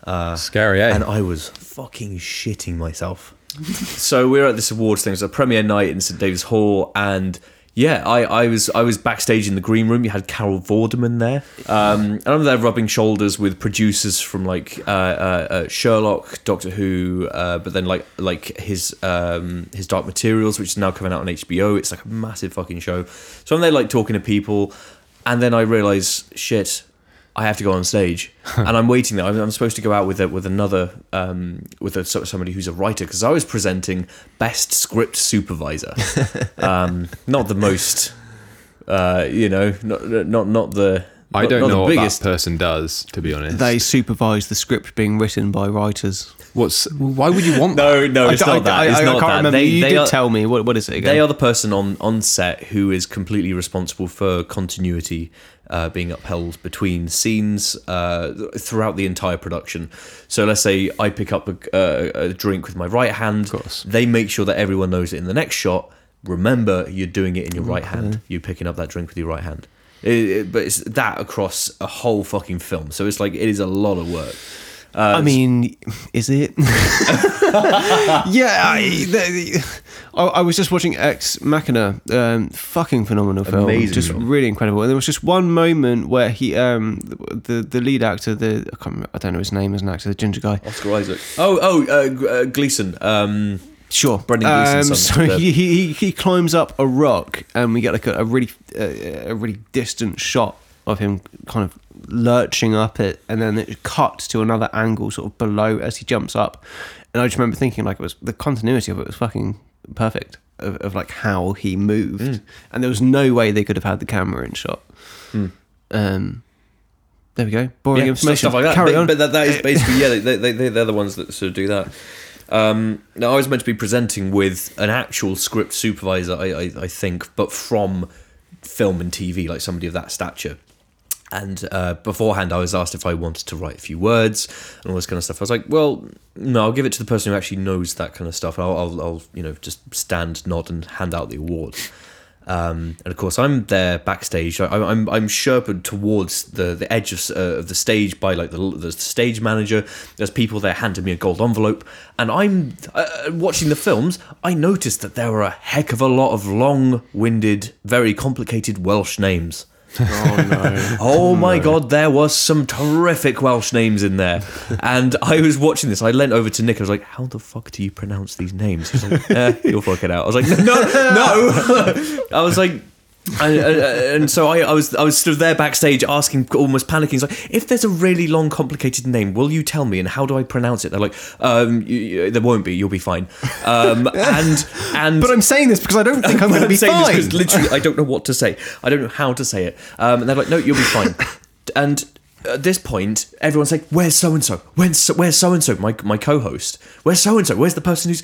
hundred people,
Scary, eh?
and I was fucking shitting myself. so we were at this awards thing. It was a premiere night in St David's Hall, and yeah, I, I was I was backstage in the green room. You had Carol Vorderman there, um, and I'm there rubbing shoulders with producers from like uh, uh, uh, Sherlock, Doctor Who, uh, but then like like his um, his Dark Materials, which is now coming out on HBO. It's like a massive fucking show. So I'm there like talking to people, and then I realise shit. I have to go on stage, and I'm waiting there. I'm, I'm supposed to go out with a, with another um, with a, somebody who's a writer because I was presenting best script supervisor. um, not the most, uh, you know, not not not the.
I
not-
don't
not
know
the
what
biggest.
that person does, to be honest.
They supervise the script being written by writers.
What's why would you want? that?
No, no, it's
I,
not that.
I,
It's
I,
not
I can't
that.
remember.
They,
you
they
did
are,
tell me. What, what is it again?
They are the person on, on set who is completely responsible for continuity uh, being upheld between scenes uh, throughout the entire production. So let's say I pick up a, a, a drink with my right hand.
course.
They make sure that everyone knows it in the next shot. Remember, you're doing it in your right hand. You're picking up that drink with your right hand. It, it- but it's that across a whole fucking film. So it's like it is a lot of work. Uh,
I mean, is it? yeah, I, the, I, I was just watching Ex Machina. Um, fucking phenomenal film,
Amazing
just
film.
really incredible. And there was just one moment where he, um, the the lead actor, the I, can't remember, I don't know his name as an actor, the ginger guy.
Oscar Isaac. Oh, oh, uh, uh, Gleeson. Um,
Sure,
Brendan Gleeson.
Um, so he, he he climbs up a rock, and we get like a, a really uh, a really distant shot of him kind of lurching up it, and then it cuts to another angle, sort of below as he jumps up. And I just remember thinking like it was the continuity of it was fucking perfect of, of like how he moved,
Mm.
and there was no way they could have had the camera in shot. Um, there we go. Boring
Mm. yeah,
information.
stuff like that.
Carry
but,
on.
but that, that is basically yeah. They, they, they they're the ones that sort of do that. Um, now I was meant to be presenting with an actual script supervisor, I, I, I think, but from film and TV, like somebody of that stature. And uh, beforehand, I was asked if I wanted to write a few words and all this kind of stuff. I was like, "Well, no, I'll give it to the person who actually knows that kind of stuff. I'll, I'll, I'll you know, just stand, nod, and hand out the award." Um, and of course, I'm there backstage. I, I'm I'm sherped towards the, the edge of, uh, of the stage by like the, the stage manager. There's people there handing me a gold envelope, and I'm uh, watching the films. I noticed that there were a heck of a lot of long-winded, very complicated Welsh names.
Oh no.
Oh my god, there was some terrific Welsh names in there. And I was watching this. I leant over to Nick. I was like, "How the fuck do you pronounce these names?" He was like, eh, "You'll fuck it out." I was like, "No, no." I was like. And, and, and so I, I was I was stood there backstage asking, almost panicking. Like, if there's a really long, complicated name, will you tell me? And how do I pronounce it? They're like, um, you, you- there won't be. You'll be fine. Um, and and
But I'm saying this because I don't think I'm going to be
saying
fine.
this because literally I don't know what to say. I don't know how to say it. Um, and they're like, no, you'll be fine. and at this point, everyone's like, where's so and so? Where's so, where's so and so? My my co-host. Where's so and so? Where's the person who's?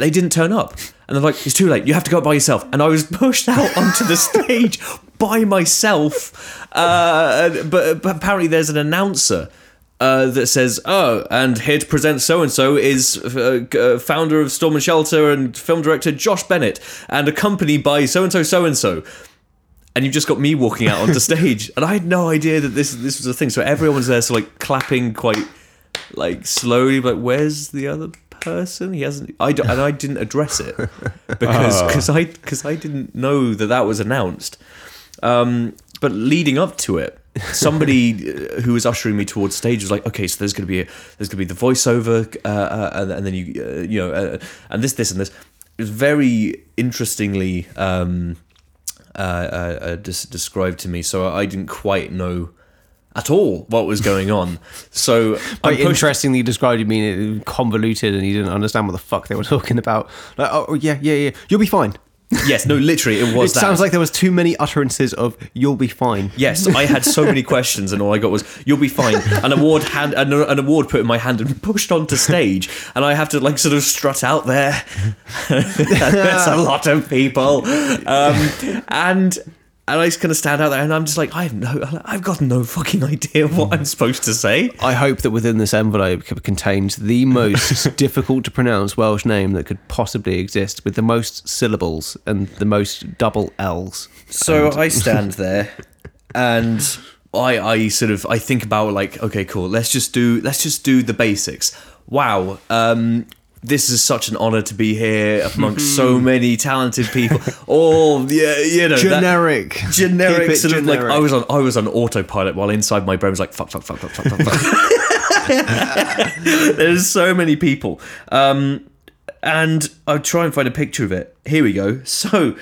They didn't turn up, and they're like, it's too late. You have to go up by yourself. And I was pushed out onto the stage by myself. Uh, but, but apparently, there's an announcer uh, that says, "Oh, and here to present so and so is uh, uh, founder of Storm and Shelter and film director Josh Bennett, and accompanied by so and so, so and so." And you've just got me walking out onto stage, and I had no idea that this this was a thing. So everyone's there, so like clapping quite like slowly, like where's the other person? He hasn't. I d- and I didn't address it because
Oh.
because I because I didn't know that that was announced. Um, but leading up to it, somebody uh, who was ushering me towards stage was like, "Okay, so there's going to be a, there's going to be the voiceover, uh, uh, and, and then you uh, you know, uh, and this, this, and this." It was very interestingly um, uh, uh, uh, des- described to me, so I didn't quite know at all what was going on. So I'm pushed-
interestingly described, you mean it convoluted and you didn't understand what the fuck they were talking about. Like, oh, oh, yeah, yeah, yeah, you'll be fine.
Yes, no, literally, it was
it
that.
sounds like there was too many utterances of "you'll be fine."
Yes, I had so many questions, and all I got was "You'll be fine." An award hand, an, an award put in my hand and pushed onto stage, and I have to like sort of strut out there. There's a lot of people, um, and and I just kind of stand out there, and I'm just like, I have no, I've got no fucking idea what I'm supposed to say.
I hope that within this envelope contains the most difficult to pronounce Welsh name that could possibly exist, with the most syllables and the most double L's.
So I stand there, and I I sort of I think about like, okay, cool. Let's just do let's just do the basics. Wow. Um, this is such an honor to be here amongst so many talented people. All yeah, you know, that-
Generic,
generic
Keep
of like. I was on I was on autopilot while inside my brain was like fuck fuck fuck fuck fuck fuck. fuck. There's so many people, um, and I'll try and find a picture of it. Here we go. So,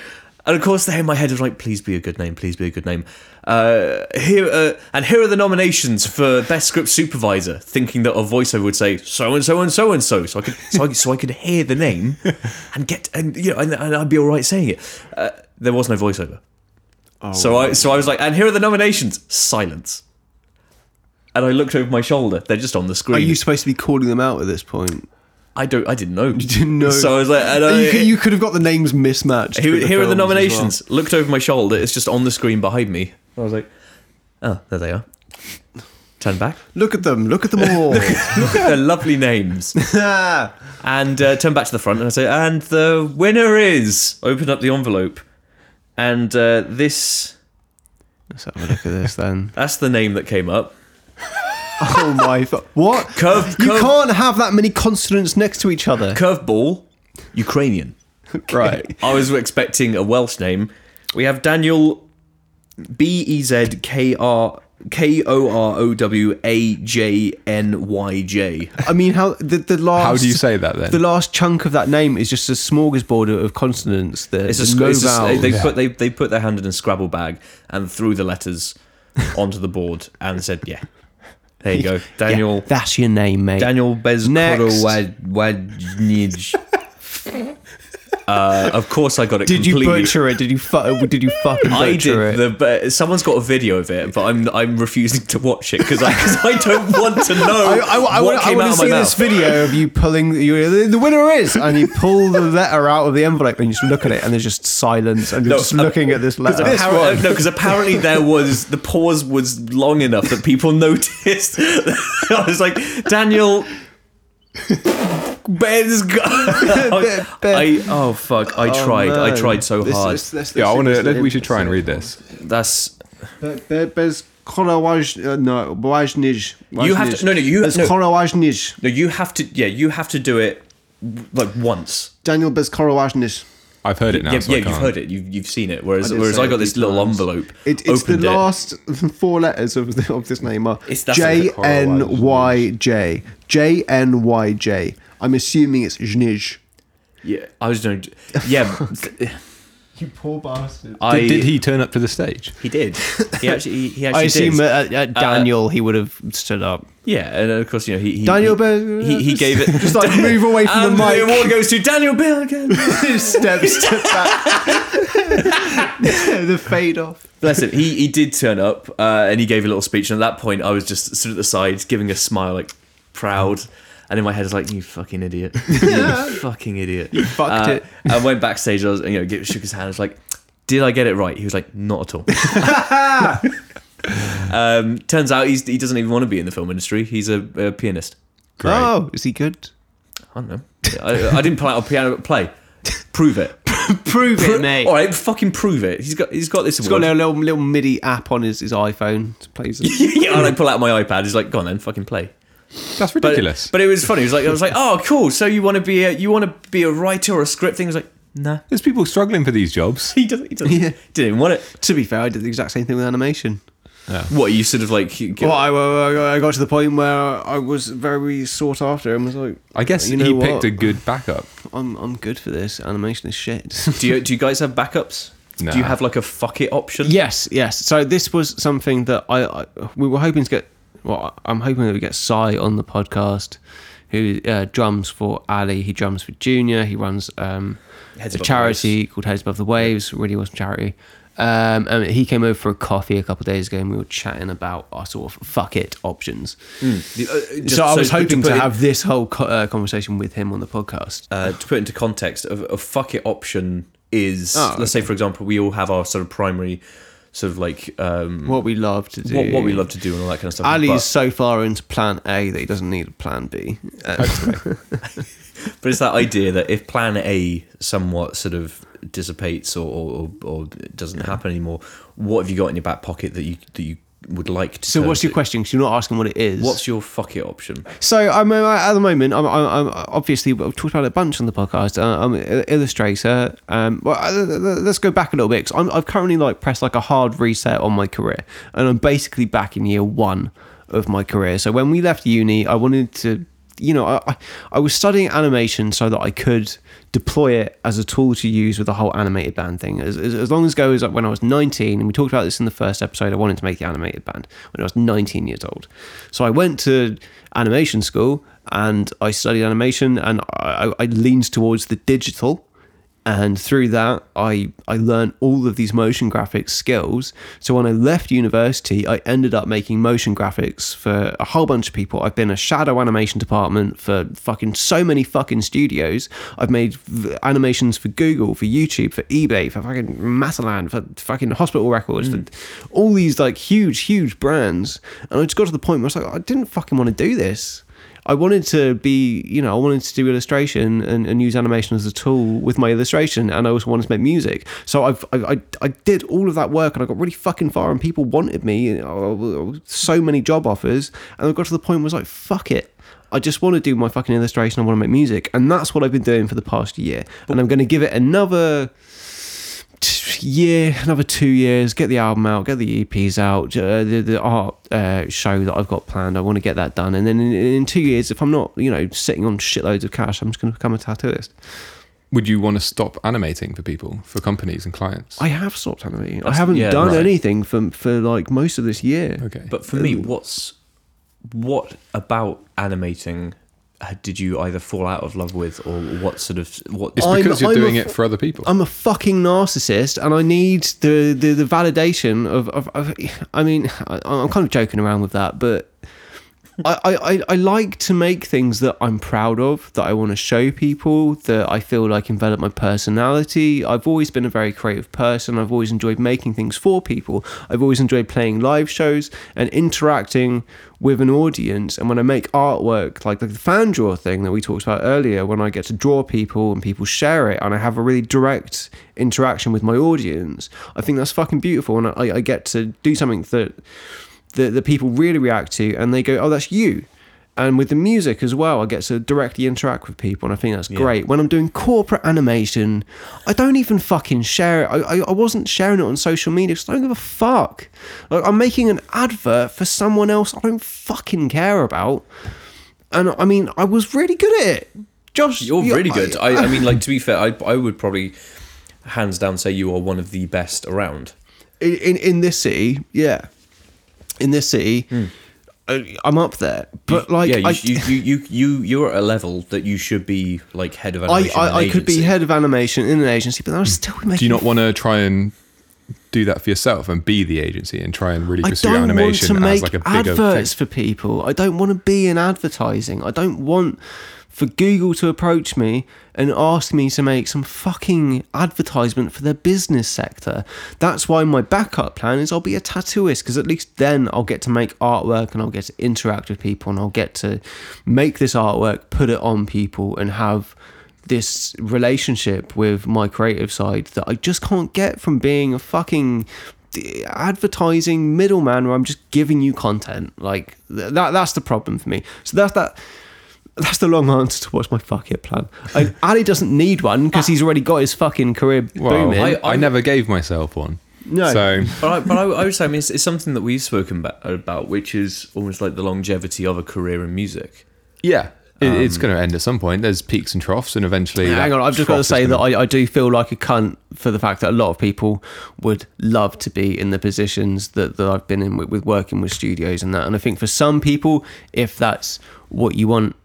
and of course, there in my head was like, please be a good name, please be a good name. Uh, here uh, and here are the nominations for best script supervisor. Thinking that a voiceover would say so and so and so and so, so I could so I, so I could hear the name and get and you know and, and I'd be all right saying it. Uh, there was no voiceover. So I so I was like, and here are the nominations. Silence. And I looked over my shoulder. They're just on the screen.
Are you supposed to be calling them out at this point?
I don't. I didn't know. You
didn't know.
So I was like, I,
you, could, you could have got the names mismatched.
here, here are the
as well.
nominations. Looked over my shoulder. It's just on the screen behind me. I was like, oh, there they are. Turn back.
Look at them. Look at them all.
Look at their lovely names. And uh, turn back to the front and I say, and the winner is. Open up the envelope, and uh, this.
Let's have a look at this then.
That's the name that came up.
Oh my! fu- What?
Curve-
you
curve-
can't have that many consonants next to each other.
Curveball, Ukrainian.
Right.
I was expecting a Welsh name. We have Daniel B E Z K R K O R O W A J N Y J.
I mean, how the the last?
How do you say that then?
The last chunk of that name is just a smorgasbord of consonants. That
It's a,
no
it's a,
vowels.
they put they they put their hand in a Scrabble bag and threw the letters onto the board and said, "Yeah, there you go, Daniel
that's your name, mate.
Daniel
Next.
Bezkorowadnij." Uh, of course, I got it. Completely.
Did you butcher it? Did you fu- Did you fucking
I
butcher
did
it?
the. But someone's got a video of it, but I'm I'm refusing to watch it because I, I don't want to know
I, I, I,
what
want, I want to see this video of you pulling. You, the, the winner is, and you pull the letter out of the envelope and you just look at it, and there's just silence, and you're
No,
just
uh,
looking at this letter.
Uh, no, because apparently there was the pause was long enough that people noticed. I was like, Daniel. Ben's got. I, I- oh fuck! I tried. I tried so hard.
yeah, I want to. We should try and read this.
That's
Bez Korowaj, uh, no, Błajniż.
You have to- no, no, you-
Bez
no.
Korowajniż.
no. You have to. Yeah, you have to do it like once.
Daniel Bez Korowajniż.
I've heard it now.
Yeah,
so I
yeah, you've heard it. You've you've seen it. Whereas
I
whereas I got this little
times.
envelope.
It, it's the
opened it.
last four letters of, the, of this name are
It's- that's
J
like
N Y J. J N Y J. I'm assuming it's Żnij.
Yeah, I was doing. Yeah,
You poor bastard.
I
Did, did he turn up to the stage?
He did. He actually. He, he actually
I assume
did.
at, at Daniel he would have stood up.
Yeah, and of course you know he. he
Daniel
he,
Bez-
He, he gave it.
Just like move away from
and
the mic.
The award goes to Daniel Bill again.
step, step back. the fade off.
Bless him. He he did turn up, uh, and he gave a little speech. And at that point, I was just stood at the side, giving a smile, like proud. And in my head, I was like, "You fucking idiot! you fucking idiot! You
fucked it.
I went backstage. I was, you know, shook his hand. I was like, "Did I get it right?" He was like, "Not at all." um, turns out he's, he doesn't even want to be in the film industry. He's a, a pianist.
Great.
Oh, is he good?
I don't know. I, I didn't play a piano but play. Prove it.
Prove it, mate.
All right, fucking prove it. He's got he's got this
He's got a little, little MIDI app on his, his iPhone. to play it.
yeah, and I pull out my iPad. He's like, "Go on then, fucking play."
That's ridiculous.
but it was funny. It was like I was like, oh, cool. So you want to be a you want to be a writer or a script thing? He was like, nah.
There's people struggling for these jobs.
He doesn't. He doesn't.
Yeah.
Didn't even want it.
To be fair, I did the exact same thing with animation. Yeah.
What you sort of like? you-
Well, I, I, I got to the point where I was very sought after and was like,
I guess
You know
he
what?
picked a good backup.
I'm, I'm good for this. Animation is shit.
do you do you guys have backups?
Nah.
Do you have like a fuck it option?
yes, yes. So this was something that I, I we were hoping to get. Well, I'm hoping that we get Sai on the podcast, who uh, drums for Ali. He drums for Junior. He runs um, a charity called Heads Above the Waves. Really awesome charity. Um, and he came over for a coffee a couple of days ago, and we were chatting about our sort of fuck it options.
The- uh, just
so I was
to
hoping
put
to
it-
have this whole co- uh, conversation with him on the podcast.
uh, to put into context, a, a fuck it option is
Oh,
let's say for example we all have our sort of primary sort of like um,
what we love to do.
what, what we love to do and all that kind of stuff.
Ali
but,
is so far into Plan A that he doesn't need a Plan B. Uh,
but it's that idea that if Plan A somewhat sort of dissipates or or, or doesn't happen anymore, what have you got in your back pocket that you that you would like to?
so what's your
to?
question? Because you're not asking what it is.
What's your fuck it option?
So I'm at the moment. I'm, I'm, I'm obviously I've talked about it a bunch on the podcast. Uh, I'm an illustrator. Um, well, uh, let's go back a little bit. Cause I'm, I've currently like pressed like a hard reset on my career, and I'm basically back in year one of my career. So when we left uni, I wanted to, you know, I- I was studying animation so that I could deploy it as a tool to use with the whole animated band thing. As, as, as long as goes like when I was 19, and we talked about this in the first episode, I wanted to make the animated band when I was 19 years old. So I went to animation school and I studied animation and I, I leaned towards the digital. And through that, I, I learned all of these motion graphics skills. So when I left university, I ended up making motion graphics for a whole bunch of people. I've been a shadow animation department for fucking so many fucking studios. I've made v- animations for Google, for YouTube, for eBay, for fucking Matalan, for fucking hospital records, for hmm. all these like huge, huge brands. And I just got to the point where I was like, I didn't fucking want to do this. I wanted to be, you know, I wanted to do illustration and, and use animation as a tool with my illustration, and I also wanted to make music. So I've, I, I, I did all of that work, and I got really fucking far, and people wanted me. So many job offers, and I got to the point where I was like, fuck it. I just want to do my fucking illustration. I want to make music, and that's what I've been doing for the past year. And I'm going to give it another year, another two years, get the album out, get the EPs out, uh, the, the art uh, show that I've got planned. I want to get that done. And then in, in two years, if I'm not, you know, sitting on shitloads of cash, I'm just going to become a tattooist.
Would you want to stop animating for people, for companies and clients?
I have stopped animating. I haven't
yeah,
done
right.
anything for, for like most of this year.
okay.
But for me, what's what about animating? Uh, Did you either fall out of love with, or what sort of what?
it's
I'm-
because you're
I'm
doing
f-
it for other people.
I'm a fucking narcissist, and I need the the, the validation of, of, of. I mean, I, I'm kind of joking around with that, but I, I, I like to make things that I'm proud of, that I want to show people, that I feel like envelop my personality. I've always been a very creative person. I've always enjoyed making things for people. I've always enjoyed playing live shows and interacting with an audience. And when I make artwork, like the fan draw thing that we talked about earlier, when I get to draw people and people share it, and I have a really direct interaction with my audience, I think that's fucking beautiful. And I, I get to do something that that, that people really react to and they go, oh, that's you. And with the music as well, I get to directly interact with people, and I think that's great. When I'm doing corporate animation, I don't even fucking share it. I, I, I wasn't sharing it on social media because I don't give a fuck. Like, I'm making an advert for someone else I don't fucking care about. And I mean, I was really good at it. Josh,
You're
you-
really good. I, I mean, like to be fair, I I would probably hands down say you are one of the best around.
in, in in this city, yeah, in this city, uh, I'm up there. But like,
yeah, you,
I,
you, you you you you're at a level that you should be like head of
I,
animation. an
I, I could be head of animation in an agency, but I was still making.
Do you not want to try and do that for yourself and be the agency and try and really pursue animation as like a bigger
adverts
thing?
for people. I don't want to be in advertising. I don't want for Google to approach me and ask me to make some fucking advertisement for their business sector. That's why my backup plan is I'll be a tattooist because at least then I'll get to make artwork and I'll get to interact with people and I'll get to make this artwork, put it on people, and have this relationship with my creative side that I just can't get from being a fucking advertising middleman where I'm just giving you content. Like that that's the problem for me. So that's that that's the long answer to what's my fuck it plan. And Ali doesn't need one because he's already got his fucking career
Well,
booming.
I,
I-
I never gave myself one.
No.
So
But I, but I, I would say, I mean, it's, it's something that we've spoken about, about, which is almost like the longevity of a career in music.
yeah, it, it's um, going to end at some point. There's peaks and troughs, and eventually.
Yeah, hang
that
on, I've just got to
is
say that
gonna-
I, I do feel like a cunt for the fact that a lot of people would love to be in the positions that, that I've been in with, with working with studios and that. And I think for some people, if that's what you want,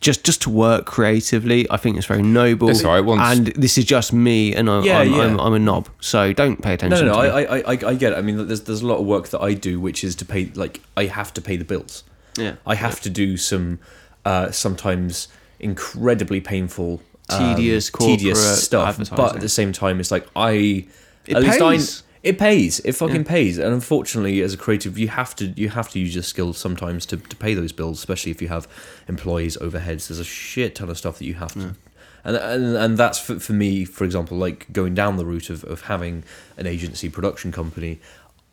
just just to work creatively, I think it's very noble.
It's all right, once-
and this is just me, and I,
Yeah,
I'm,
yeah.
I'm, I'm a knob, so don't pay attention.
no, no.
me.
I, I, I, I get it. I mean, there's there's a lot of work that I do, which is to pay. Like, I have to pay the bills.
Yeah.
I have to do some uh, sometimes incredibly painful, um,
Tedious
tedious stuff. But at the same time, it's like I.
It
at least I-
pays.
It pays. It fucking pays. And unfortunately, as a creative, you have to you have to use your skills sometimes to, to pay those bills, especially if you have employees, overheads. There's a shit ton of stuff that you have to. And, and and that's for, for me, for example, like going down the route of, of having an agency production company.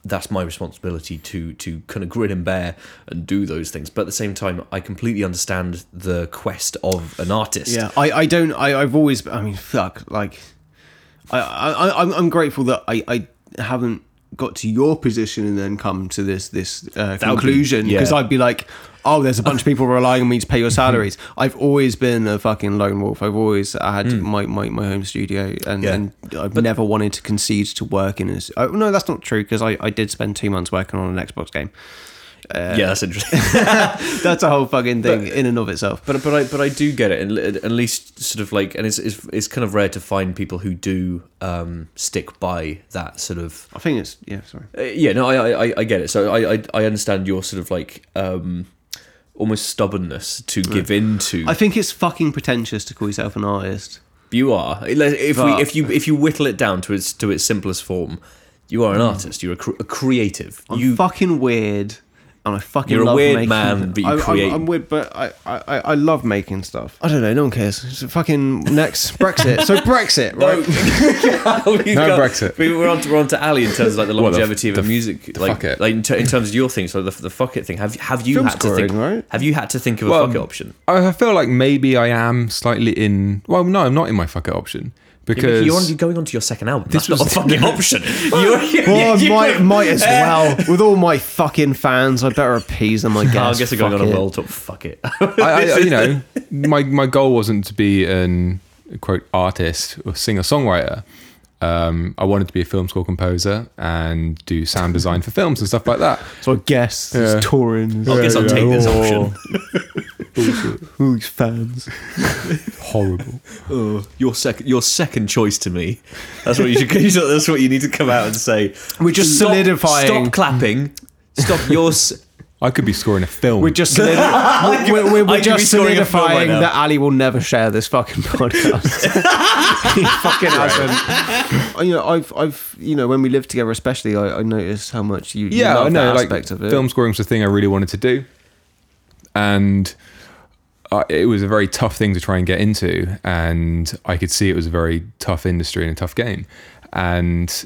That's my responsibility to to kind of grin and bear and do those things. But at the same time, I completely understand the quest of an artist.
Yeah, I, I don't. I, I've always. I mean, fuck. Like, I, I, I'm, I'm grateful that I, I haven't got to your position and then come to this, this uh, conclusion because
yeah.
I'd be like, oh, there's a bunch of people relying on me to pay your salaries. I've always been a fucking lone wolf. I've always I had my, my, my home studio and,
Yeah.
and I've never wanted to concede to work in a. Oh, no, that's not true because I, I did spend two months working on an Xbox game.
Yeah, that's interesting.
That's a whole fucking thing in and of itself.
But but I but I do get it, and at least sort of like, and it's it's, it's kind of rare to find people who do um, stick by that sort of.
I think it's yeah. Sorry.
Uh, yeah, no, I, I I get it. So I I, I understand your sort of like um, almost stubbornness to give in to.
I think it's fucking pretentious to call yourself an artist.
you are if
But-
we if you if you whittle it down to its to its simplest form, you are an artist. You're a, cr- a creative.
I'm
you
fucking weird, and I fucking
You're a
love
weird
making-
man, but you
I- I'm-
create.
I'm, weird, but I, I, I love making stuff. I don't know. No one cares. It's fucking next Brexit. So Brexit, right?
no,
Brexit.
We're on, to, we're on to Ali in terms of like the
What, the-
longevity of
the
a music, like,
fuck it.
like in, ter- in terms of your thing. So the, the fuck it thing. Have have you
Film
had to think?
right?
Have you had to think of a
Well,
fuck it option?
I I feel like maybe I am slightly in. Well, no, I'm not in my fuck it option because
you're on, going on to your second album.
This
That's not a fucking option. You're, you're,
Well, I might, might as well. With all my fucking fans, I better appease them. I guess.
I guess I'm going on a world tour. Fuck it.
I, I, you know, my my goal wasn't to be an quote artist or singer songwriter. Um, I wanted to be a film score composer and do sound design for films and stuff like that.
So I guess
Yeah.
it's touring.
I guess I'll take this
Oh,
option.
All these fans.
Horrible.
Oh, your second, your second choice to me. That's what you should. That's what you need to come out and say.
We're just
Stop-
solidifying.
Stop clapping. Stop your.
I could be scoring a film.
We're just solidi- we're, we're, we're just
scoring a film right
solidifying
now.
that Ali will never share this fucking podcast. he fucking hasn't. You know, I've, I've, you know, when we lived together, especially, I, I noticed how much you, you
yeah,
love
I know.
that
Like
aspect of it.
film scoring was the thing I really wanted to do, and uh, it was a very tough thing to try and get into, and I could see it was a very tough industry and a tough game, and.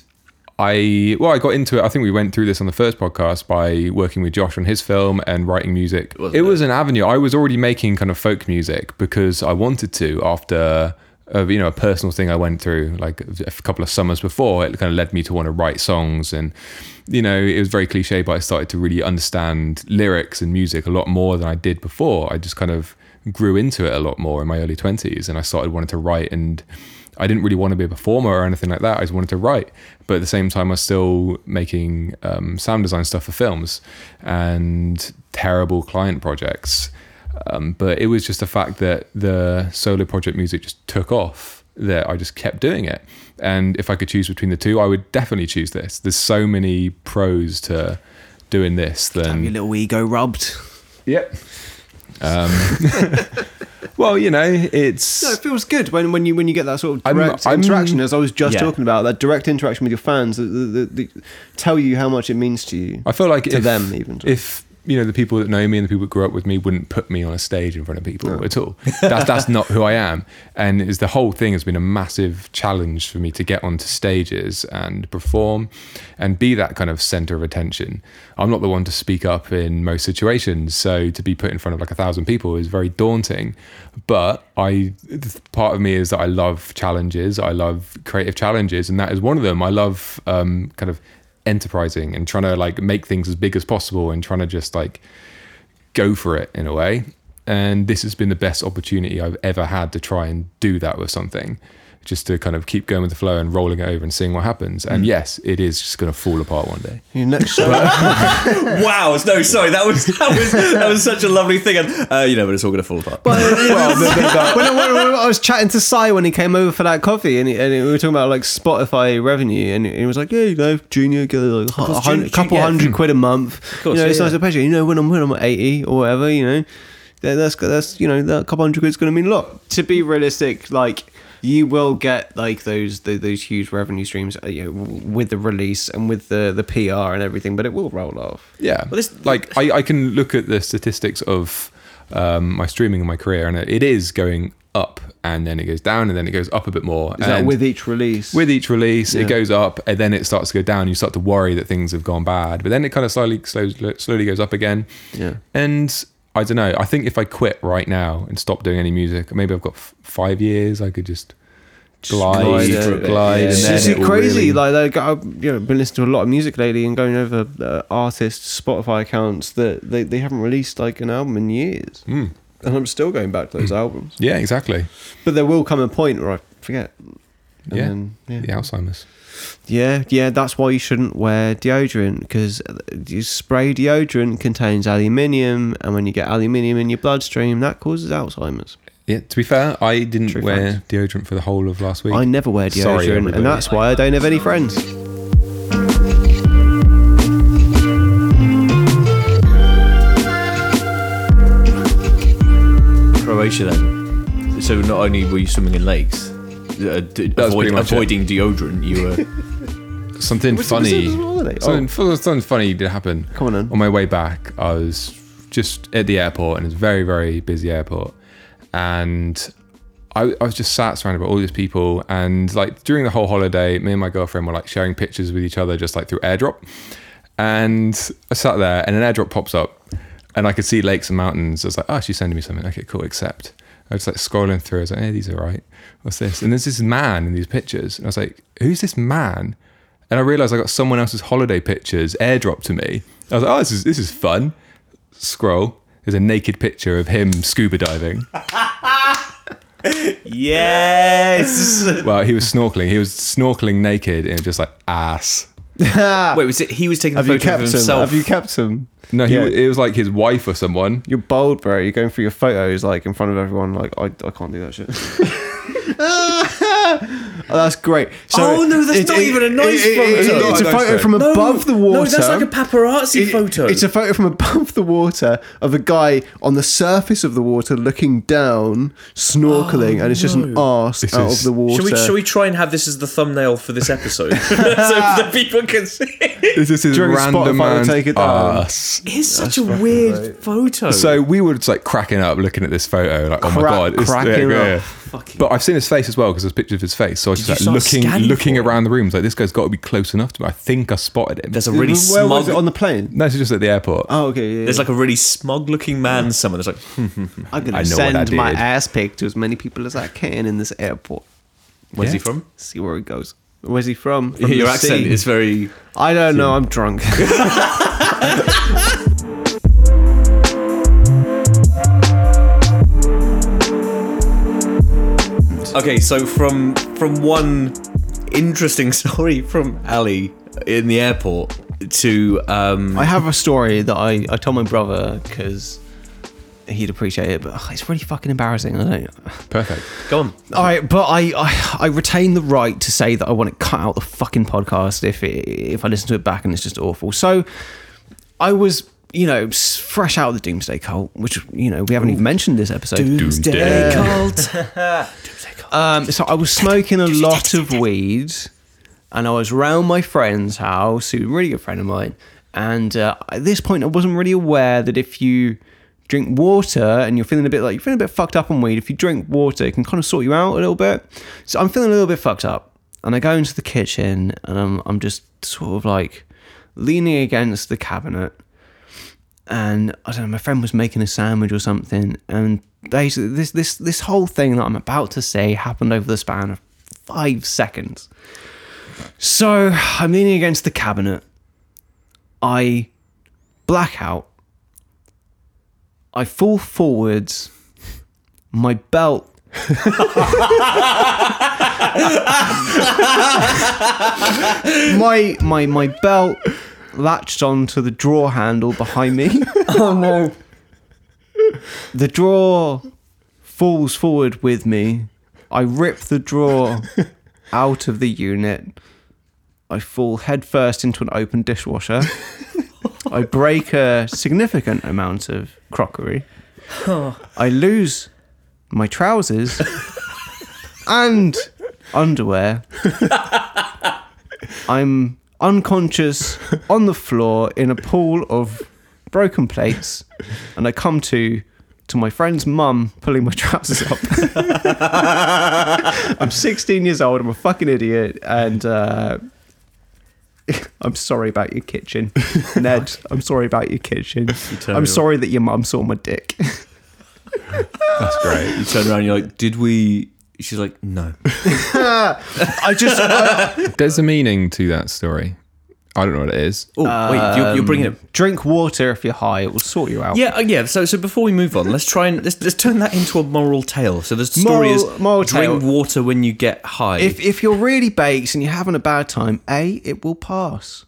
I well, I got into it. I think we went through this on the first podcast by working with Josh on his film and writing music.
Wasn't
it
it?
was an avenue. I was already making kind of folk music because I wanted to after a, you know a personal thing I went through like a couple of summers before. It kind of led me to want to write songs and you know it was very cliche, but I started to really understand lyrics and music a lot more than I did before. I just kind of grew into it a lot more in my early twenties, and I started wanting to write and. I didn't really want to be a performer or anything like that. I just wanted to write, but at the same time, I was still making um, sound design stuff for films and terrible client projects. Um, but it was just the fact that the solo project music just took off that I just kept doing it. And if I could choose between the two, I would definitely choose this. There's so many pros to doing this
Have your little ego rubbed.
yep. Um, well, you know, it's
No, it feels good when, when you when you get that sort of
I'm-
direct
I'm-
interaction. As I was just
Yeah.
talking about, that direct interaction with your fans, tell you how much it means to you.
I feel like
to
if,
them even.
if you know the people that know me and the people that grew up with me wouldn't put me on a stage in front of people at all. That's that's not who I am, and is the whole thing has been a massive challenge for me to get onto stages and perform, and be that kind of center of attention. I'm not the one to speak up in most situations, so to be put in front of like a thousand people is very daunting. But I, part of me is that I love challenges. I love creative challenges, and that is one of them. I love um, kind of enterprising and trying to like make things as big as possible and trying to just like go for it in a way. And this has been the best opportunity I've ever had to try and do that with something, just to kind of keep going with the flow and rolling it over and seeing what happens. And yes, it is just going to fall apart one day.
Your next show.
wow. No, sorry. That was that was that was such a lovely thing. And uh, you know, but it's all going to fall apart.
when, I, when, when I was chatting to Sai when he came over for that coffee, and, he, and we were talking about like Spotify revenue, and he was like, "Yeah, you know, Junior get like a
course,
hun-
Jun-
couple
yeah.
hundred quid a month.
course,
you know, it's
yeah,
nice
yeah.
to pleasure. You know, when I'm when I'm eighty or whatever, you know, that- that's that's you know, that couple hundred quid's going to mean a lot. To be realistic, like. You will get like those the, those huge revenue streams, uh, you know, w- with the release and with the the PR and everything, but it will roll off.
Yeah.
Well, this-
like I, I can look at the statistics of um, my streaming and my career, and it is going up, and then it goes down, and then it goes up a bit more.
Is that with each release?
with each release,
Yeah.
it goes up, and then it starts to go down. You start to worry that things have gone bad, but then it kind of slowly, slowly, slowly goes up again.
Yeah.
And I don't know. I think if I quit right now and stop doing any music, maybe I've got f- five years. I could just glide,
glide
glide,
a
and
It's
then
just
it
crazy.
really-
Like, like I've you know, been listening to a lot of music lately and going over uh, artists' Spotify accounts that they, they haven't released like an album in years,
Mm.
and I'm still going back to those albums.
yeah, exactly.
But there will come a point where I forget. And
Yeah.
then, yeah.
The Alzheimer's.
Yeah, yeah. That's why you shouldn't wear deodorant because you spray deodorant contains aluminium, and when you get aluminium in your bloodstream, that causes Alzheimer's.
Yeah. To be fair, I didn't
True
wear
facts.
deodorant for the whole of last week.
I never wear deodorant,
Sorry,
and that's why I don't have any friends.
Croatia then. So not only were you swimming in lakes, uh, d- avoid,
pretty much it.
avoiding deodorant, you were.
something
Was it- was
funny.
it on holiday?
Something, something funny did happen.
Come on then.
On my way back, I was just at the airport, and it's very, very busy airport. And I, I was just sat surrounded by all these people. And like during the whole holiday, me and my girlfriend were like sharing pictures with each other, just like through airdrop. And I sat there, and an airdrop pops up, and I could see lakes and mountains. I was like, oh, she's sending me something. Okay, cool, accept. I was like scrolling through. I was like, hey, these are right. What's this? And there's this man in these pictures. And I was like, who's this man? And I realized I got someone else's holiday pictures airdropped to me. I was like, oh, this is this is fun. Scroll. There's a naked picture of him scuba diving.
yes.
Well, he was snorkeling. He was snorkeling naked and just like ass.
Wait, was it? He was taking a
Have you
photo
kept
of
him?
himself.
Have you kept him?
No, he,
Yeah.
it was like his wife or someone.
You're bold, bro. You're going through your photos like in front of everyone. Like I, I can't do that shit. oh, that's great.
Oh, no, that's not even a nice photo.
it's a
a nice
photo
photo.
from
No,
above the water.
No, that's like a paparazzi
It-
photo.
It's a photo from above the water of a guy on the surface of the water looking down, snorkeling, and it's just an oh, arse
This
out
is-
of the water.
Shall we, shall we try and have this as the thumbnail for this episode so that people can see?
This is his
Do
random
Spotify will
man
take it down?
ass.
It's such a weird photo.
So we were just like cracking up looking at this photo, like, oh my god, it's
cracking up.
Fucking-
But I've seen his face as well because there's pictures of his face. So I was
Did
just
you
like
start
looking,
scanning
looking
for him?
around the room. Like this guy's got to be close enough to me. I think I spotted him.
there's a really
Where was
smug.
it on the plane?
no, it's just at the airport.
Oh, okay. Yeah,
there's
yeah.
like a really smug looking man somewhere. There's like, hmm, hmm, hmm, hmm,
I'm gonna
I know what I
send my
did.
ass pic to as many people as I can in this airport.
where's he
Yeah.
from?
See where it goes. Where's he from? From
Your
the
accent
sea.
is very.
I don't know. I'm drunk.
Okay, so from from one interesting story from Ali in the airport to um,
I have a story that I, I told my brother because he'd appreciate it, but ugh, it's really fucking embarrassing. I don't.
Perfect.
go on.
All right, but I, I I retain the right to say that I want to cut out the fucking podcast if it, if I listen to it back and it's just awful. So I was. You know, fresh out of the Doomsday Cult, which you know we haven't even mentioned this episode.
Doomsday
cult.
Um, so I was smoking a lot of weed, and I was round my friend's house, who's a really good friend of mine, And uh, at this point, I wasn't really aware that if you drink water and you're feeling a bit like you're feeling a bit fucked up on weed, if you drink water, it can kind of sort you out a little bit. So I'm feeling a little bit fucked up, and I go into the kitchen and I'm I'm just sort of like leaning against the cabinet, and I don't know, my friend was making a sandwich or something, and basically this this this whole thing that I'm about to say happened over the span of five seconds. So I'm leaning against the cabinet. I black out. I fall forwards. My belt. my my my belt latched onto the drawer handle behind me.
Oh no.
The drawer falls forward with me. I rip the drawer out of the unit. I fall headfirst into an open dishwasher. I break a significant amount of crockery. I lose my trousers and underwear. I'm unconscious on the floor in a pool of broken plates, and I come to to my friend's mum pulling my trousers up. I'm 16 years old. I'm a fucking idiot, and uh, I'm sorry about your kitchen, Ned. I'm sorry about your kitchen.
turn
I'm sorry that your mum saw my dick.
That's great.
You turn around, you're like, did we? She's like, no.
I just uh,
There's a meaning to that story. I don't know what it is.
Oh, wait, you're, you're bringing it.
drink water if you're high. It will sort you out.
Yeah, uh, yeah. So, so before we move on, let's try and let's, let's turn that into a moral tale. So the story
Moral-
is
moral
drink
tale.
water when you get high.
If if you're really baked and you're having a bad time, a it will pass.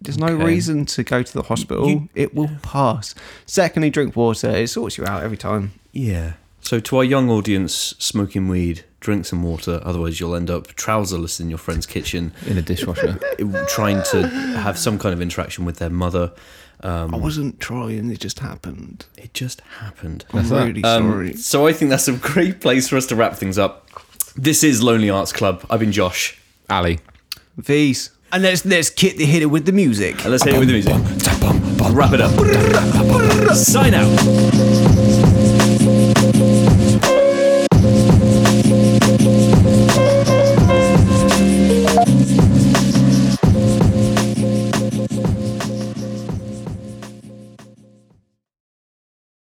There's no
Okay.
reason to go to the hospital.
You-
it will pass. Secondly, drink water. It sorts you out every time.
yeah. So to our young audience, smoking weed, drink some water. Otherwise, you'll end up trouserless in your friend's kitchen,
In a dishwasher.
trying to have some kind of interaction with their mother. Um,
I wasn't trying. It just happened.
it just happened.
I'm
that.
really
Um,
sorry.
so I think that's a great place for us to wrap things up. This is Lonely Arts Club. I've been Josh.
Ali.
Veez. And let's let's kit the hitter with the music.
And let's hit it with the music. Wrap it up. Sign out.